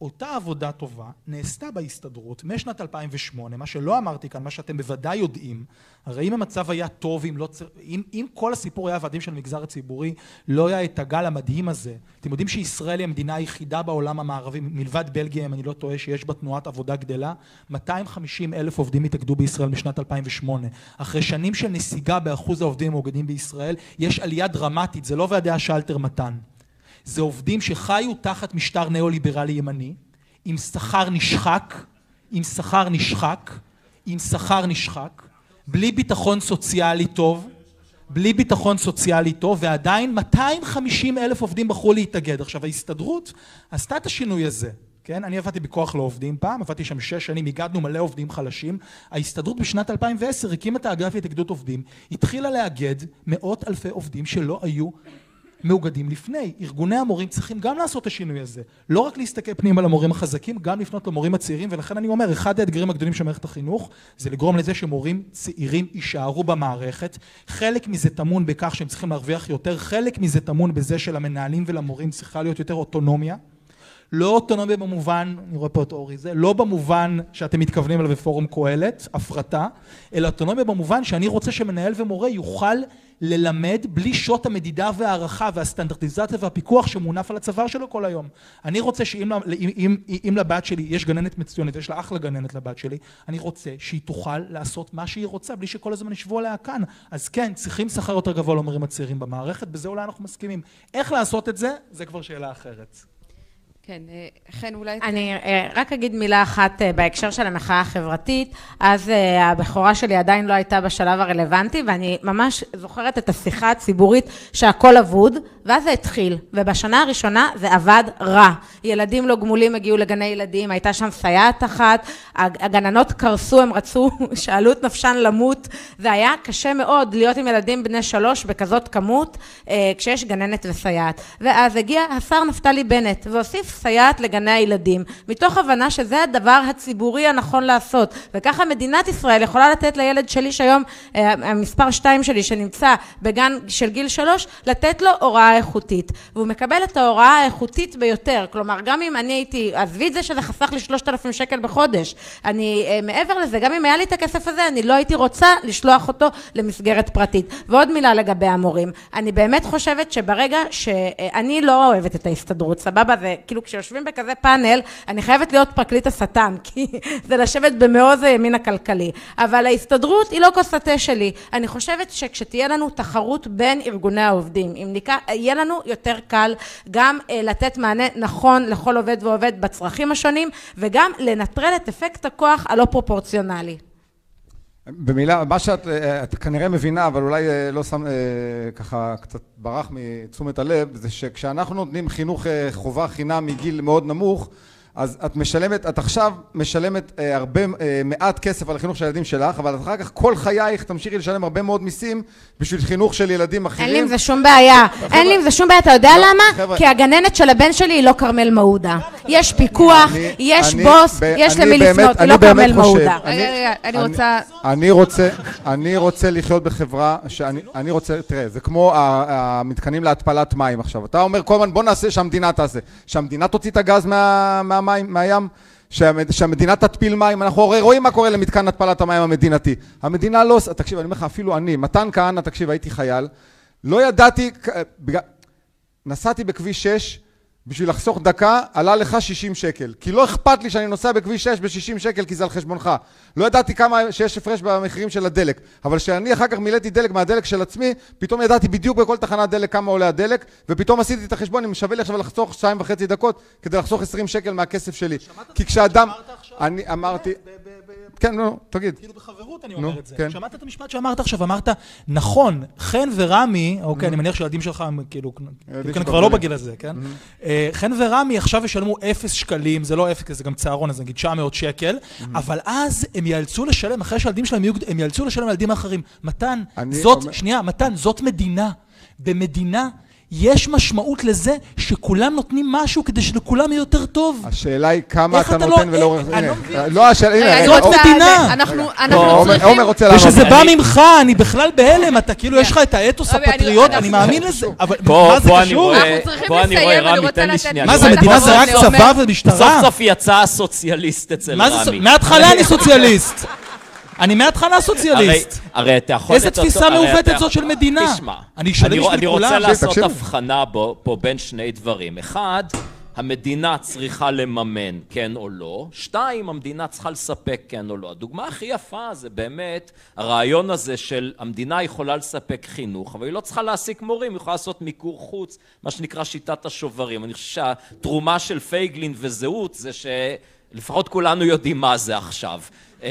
אותה עבודה טובה נעשתה בהסתדרות משנת 2008, מה שלא אמרתי כאן, מה שאתם בוודאי יודעים, הרי אם המצב היה טוב, אם, לא, צ- אם, אם כל הסיפור היה ועדים של המגזר הציבורי, לא היה את הגל המדהים הזה. אתם יודעים שישראל היא המדינה היחידה בעולם המערבי, מלבד בלגיה, אם אני לא טועה, שיש בה תנועת עבודה גדלה, 250 אלף עובדים התאגדו בישראל משנת 2008. אחרי שנים של נסיגה באחוז העובדים המאוגדים בישראל, יש עלייה דרמטית, זה לא ועדי השלטר מתן. זה עובדים שחיו תחת משטר ניאו-ליברלי ימני, עם שכר נשחק, עם שכר נשחק, עם שכר נשחק, בלי ביטחון סוציאלי טוב, בלי ביטחון סוציאלי טוב, ועדיין 250 אלף עובדים בחרו להתאגד. עכשיו, ההסתדרות עשתה את השינוי הזה. כן? אני עבדתי בכוח לעובדים פעם, עבדתי שם שש שנים, הגדנו מלא עובדים חלשים. ההסתדרות בשנת 2010 הקימה את האגף להתאגדות עובדים, התחילה לאגד מאות אלפי עובדים שלא היו מאוגדים לפני. ארגוני המורים צריכים גם לעשות את השינוי הזה. לא רק להסתכל פנים על המורים החזקים, גם לפנות למורים הצעירים, ולכן אני אומר, אחד האתגרים הגדולים של מערכת החינוך, זה לגרום לזה שמורים צעירים יישארו במערכת. חלק מזה טמון בכך שהם צריכים להרוויח יותר, חלק מזה טמון בזה שלמנהלים ולמורים צריכה להיות יותר אוטונומיה. לא אוטונומיה במובן, אני רואה פה את אורי זה, לא במובן שאתם מתכוונים אליו בפורום קהלת, הפרטה, אלא אוטונומיה במובן שאני רוצה שמנהל ומורה יוכל ללמד בלי שוט המדידה והערכה והסטנדרטיזציה והפיקוח שמונף על הצוואר שלו כל היום. אני רוצה שאם אם, אם, אם לבת שלי יש גננת מצוינת, יש לה אחלה גננת לבת שלי, אני רוצה שהיא תוכל לעשות מה שהיא רוצה בלי שכל הזמן ישבו עליה כאן. אז כן, צריכים שכר יותר גבוה למורים הצעירים במערכת, בזה אולי אנחנו מסכימים. איך לעשות את זה, זה כבר שאלה אחרת. כן, אה, חן אולי... אני אה, רק אגיד מילה אחת אה, בהקשר של המחאה החברתית. אז הבכורה שלי עדיין לא הייתה בשלב הרלוונטי, ואני ממש זוכרת את השיחה הציבורית שהכל אבוד, ואז זה התחיל. ובשנה הראשונה זה עבד רע. ילדים לא גמולים הגיעו לגני ילדים, הייתה שם סייעת אחת, הג- הגננות קרסו, הם רצו, שאלו את נפשן למות. זה היה קשה מאוד להיות עם ילדים בני שלוש בכזאת כמות, כשיש גננת וסייעת. ואז הגיע השר נפתלי בנט, והוסיף סייעת לגני הילדים, מתוך הבנה שזה הדבר הציבורי הנכון לעשות, וככה מדינת ישראל יכולה לתת לילד שלי שהיום, אה, המספר 2 שלי שנמצא בגן של גיל 3, לתת לו הוראה איכותית, והוא מקבל את ההוראה האיכותית ביותר, כלומר גם אם אני הייתי, עזבי את זה שזה חסך לי 3,000 שקל בחודש, אני אה, מעבר לזה, גם אם היה לי את הכסף הזה, אני לא הייתי רוצה לשלוח אותו למסגרת פרטית. ועוד מילה לגבי המורים, אני באמת חושבת שברגע שאני לא אוהבת את ההסתדרות, סבבה? זה כאילו כשיושבים בכזה פאנל, אני חייבת להיות פרקליט השטן, כי זה לשבת במעוז הימין הכלכלי. אבל ההסתדרות היא לא כוס התה שלי. אני חושבת שכשתהיה לנו תחרות בין ארגוני העובדים, אם ניקח, יהיה לנו יותר קל גם אה, לתת מענה נכון לכל עובד ועובד בצרכים השונים, וגם לנטרל את אפקט הכוח הלא פרופורציונלי. במילה, מה שאת אה, את כנראה מבינה, אבל אולי אה, לא שם, אה, ככה קצת ברח מתשומת הלב, זה שכשאנחנו נותנים חינוך חובה חינם מגיל מאוד נמוך, אז את משלמת, את עכשיו משלמת אה, הרבה, אה, מעט כסף על החינוך של הילדים שלך, אבל אחר כך כל חייך תמשיכי לשלם הרבה מאוד מיסים בשביל חינוך של ילדים אחרים. אין לי עם זה שום בעיה. אין לי עם זה שום בעיה, אתה יודע לא, למה? חבר'ה. כי הגננת של הבן שלי היא לא כרמל מעודה. יש פיקוח, אני, יש אני, בוס, ב, יש למי לפנות, היא לא כרמל מעודה. רגע, רגע, אני רוצה... אני רוצה, אני רוצה לחיות בחברה שאני, אני רוצה, תראה, זה כמו המתקנים להתפלת מים עכשיו. אתה אומר כל הזמן, בוא נעשה שהמדינה תעשה. שהמדינה תוציא את הגז מה... מהמים, מהים, שהמד, שהמדינה תתפיל מים, אנחנו הרי רואים מה קורה למתקן התפלת המים המדינתי. המדינה לא תקשיב, אני אומר לך, אפילו אני, מתן כהנא, תקשיב, הייתי חייל, לא ידעתי, נסעתי בכביש 6, בשביל לחסוך דקה, עלה לך 60 שקל. כי לא אכפת לי שאני נוסע בכביש 6 ב-60 שקל, כי זה על חשבונך. לא ידעתי כמה שיש הפרש במחירים של הדלק. אבל כשאני אחר כך מילאתי דלק מהדלק של עצמי, פתאום ידעתי בדיוק בכל תחנת דלק כמה עולה הדלק, ופתאום עשיתי את החשבון, אם שווה לי עכשיו לחסוך 2.5 דקות, כדי לחסוך 20 שקל מהכסף שלי. כי כשאדם... אני אמרתי... כן, נו, תגיד. כאילו בחברות אני אומר את זה. כן. שמעת את המשפט שאמרת עכשיו, אמרת, נכון, חן ורמי, אוקיי, אני מניח שהילדים שלך, כאילו, כאילו כבר לא בגיל הזה, כן? אה, חן ורמי עכשיו ישלמו אפס שקלים, זה לא אפס, זה גם צהרון, אז נגיד 900 שקל, אבל אז הם יאלצו לשלם, אחרי שהילדים שלהם יהיו, הם יאלצו לשלם לילדים האחרים. מתן, זאת, שנייה, מתן, זאת מדינה. במדינה יש משמעות לזה שכולם נותנים משהו כדי שלכולם יהיה יותר טוב. השאלה היא כמה אתה לא- נותן ולא... אני לא מבין. לא, השאלה... הנה, זאת מדינה. אנחנו צריכים... עומר רוצה לענות. ושזה בא ממך, אני בכלל בהלם, אתה כאילו, יש לך את האתוס הפטריוט, אני מאמין לזה. אבל מה זה קשור? פה אני רואה, רמי, תן לי שנייה. מה זה, מדינה זה רק צבא ומשטרה? סוף סוף יצא הסוציאליסט אצל רמי. מההתחלה אני סוציאליסט. אני מההתחלה סוציאליסט. הרי אתה יכול... איזה תפיסה מעוותת זאת של מדינה? תשמע, אני כולם. אני רוצה לעשות הבחנה פה בין שני דברים. אחד, המדינה צריכה לממן, כן או לא. שתיים, המדינה צריכה לספק, כן או לא. הדוגמה הכי יפה זה באמת הרעיון הזה של המדינה יכולה לספק חינוך, אבל היא לא צריכה להעסיק מורים, היא יכולה לעשות מיקור חוץ, מה שנקרא שיטת השוברים. אני חושב שהתרומה של פייגלין וזהות זה שלפחות כולנו יודעים מה זה עכשיו. אמ,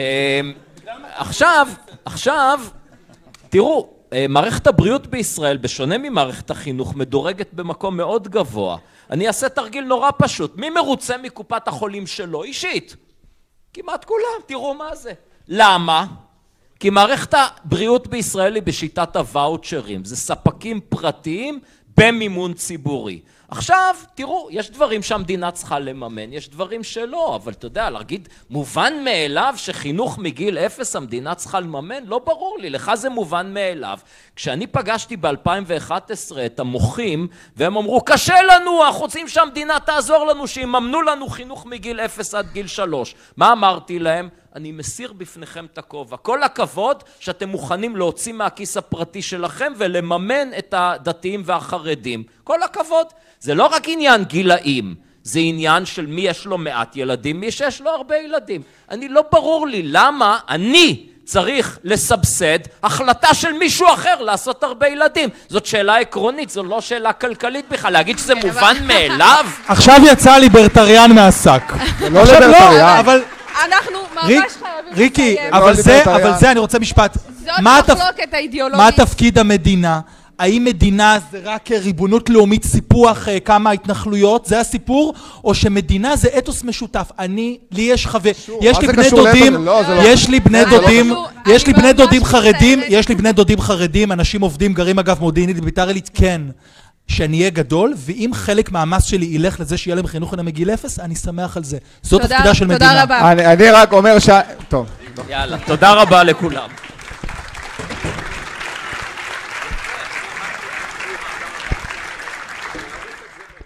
עכשיו, עכשיו, תראו, אה, מערכת הבריאות בישראל, בשונה ממערכת החינוך, מדורגת במקום מאוד גבוה. אני אעשה תרגיל נורא פשוט. מי מרוצה מקופת החולים שלו אישית? כמעט כולם, תראו מה זה. למה? כי מערכת הבריאות בישראל היא בשיטת הוואוצ'רים. זה ספקים פרטיים במימון ציבורי. עכשיו, תראו, יש דברים שהמדינה צריכה לממן, יש דברים שלא, אבל אתה יודע, להגיד מובן מאליו שחינוך מגיל אפס המדינה צריכה לממן? לא ברור לי, לך זה מובן מאליו. כשאני פגשתי ב-2011 את המוחים, והם אמרו, קשה לנו, אנחנו רוצים שהמדינה תעזור לנו, שיממנו לנו חינוך מגיל אפס עד גיל שלוש. מה אמרתי להם? אני מסיר בפניכם את הכובע. כל הכבוד שאתם מוכנים להוציא מהכיס הפרטי שלכם ולממן את הדתיים והחרדים. כל הכבוד. זה לא רק עניין גילאים, זה עניין של מי יש לו מעט ילדים, מי שיש לו הרבה ילדים. אני לא ברור לי למה אני צריך לסבסד החלטה של מישהו אחר לעשות הרבה ילדים. זאת שאלה עקרונית, זו לא שאלה כלכלית בכלל. להגיד שזה כן, מובן מאליו? עכשיו יצא ליברטריאן מהשק. זה לא ליברטריאן. אנחנו ממש חייבים לסיים. ריקי, אבל זה, אבל זה, אני רוצה משפט. זאת מחלוקת האידיאולוגית. מה תפקיד המדינה? האם מדינה זה רק ריבונות לאומית, סיפוח אה, כמה התנחלויות, זה הסיפור? או שמדינה זה אתוס משותף. אני, לי יש חבר, יש לי בני דודים, לא, לא יש לי בני דודים, יש לי בני דודים חרדים, יש לי בני דודים חרדים, אנשים עובדים, גרים אגב מודיעינית בביתר עילית, כן. שאני אהיה גדול, ואם חלק מהמס שלי ילך לזה שיהיה להם חינוך חינם מגיל אפס, אני שמח על זה. זאת תפקידה של מדינה. תודה רבה. אני רק אומר ש... טוב. יאללה, תודה רבה לכולם.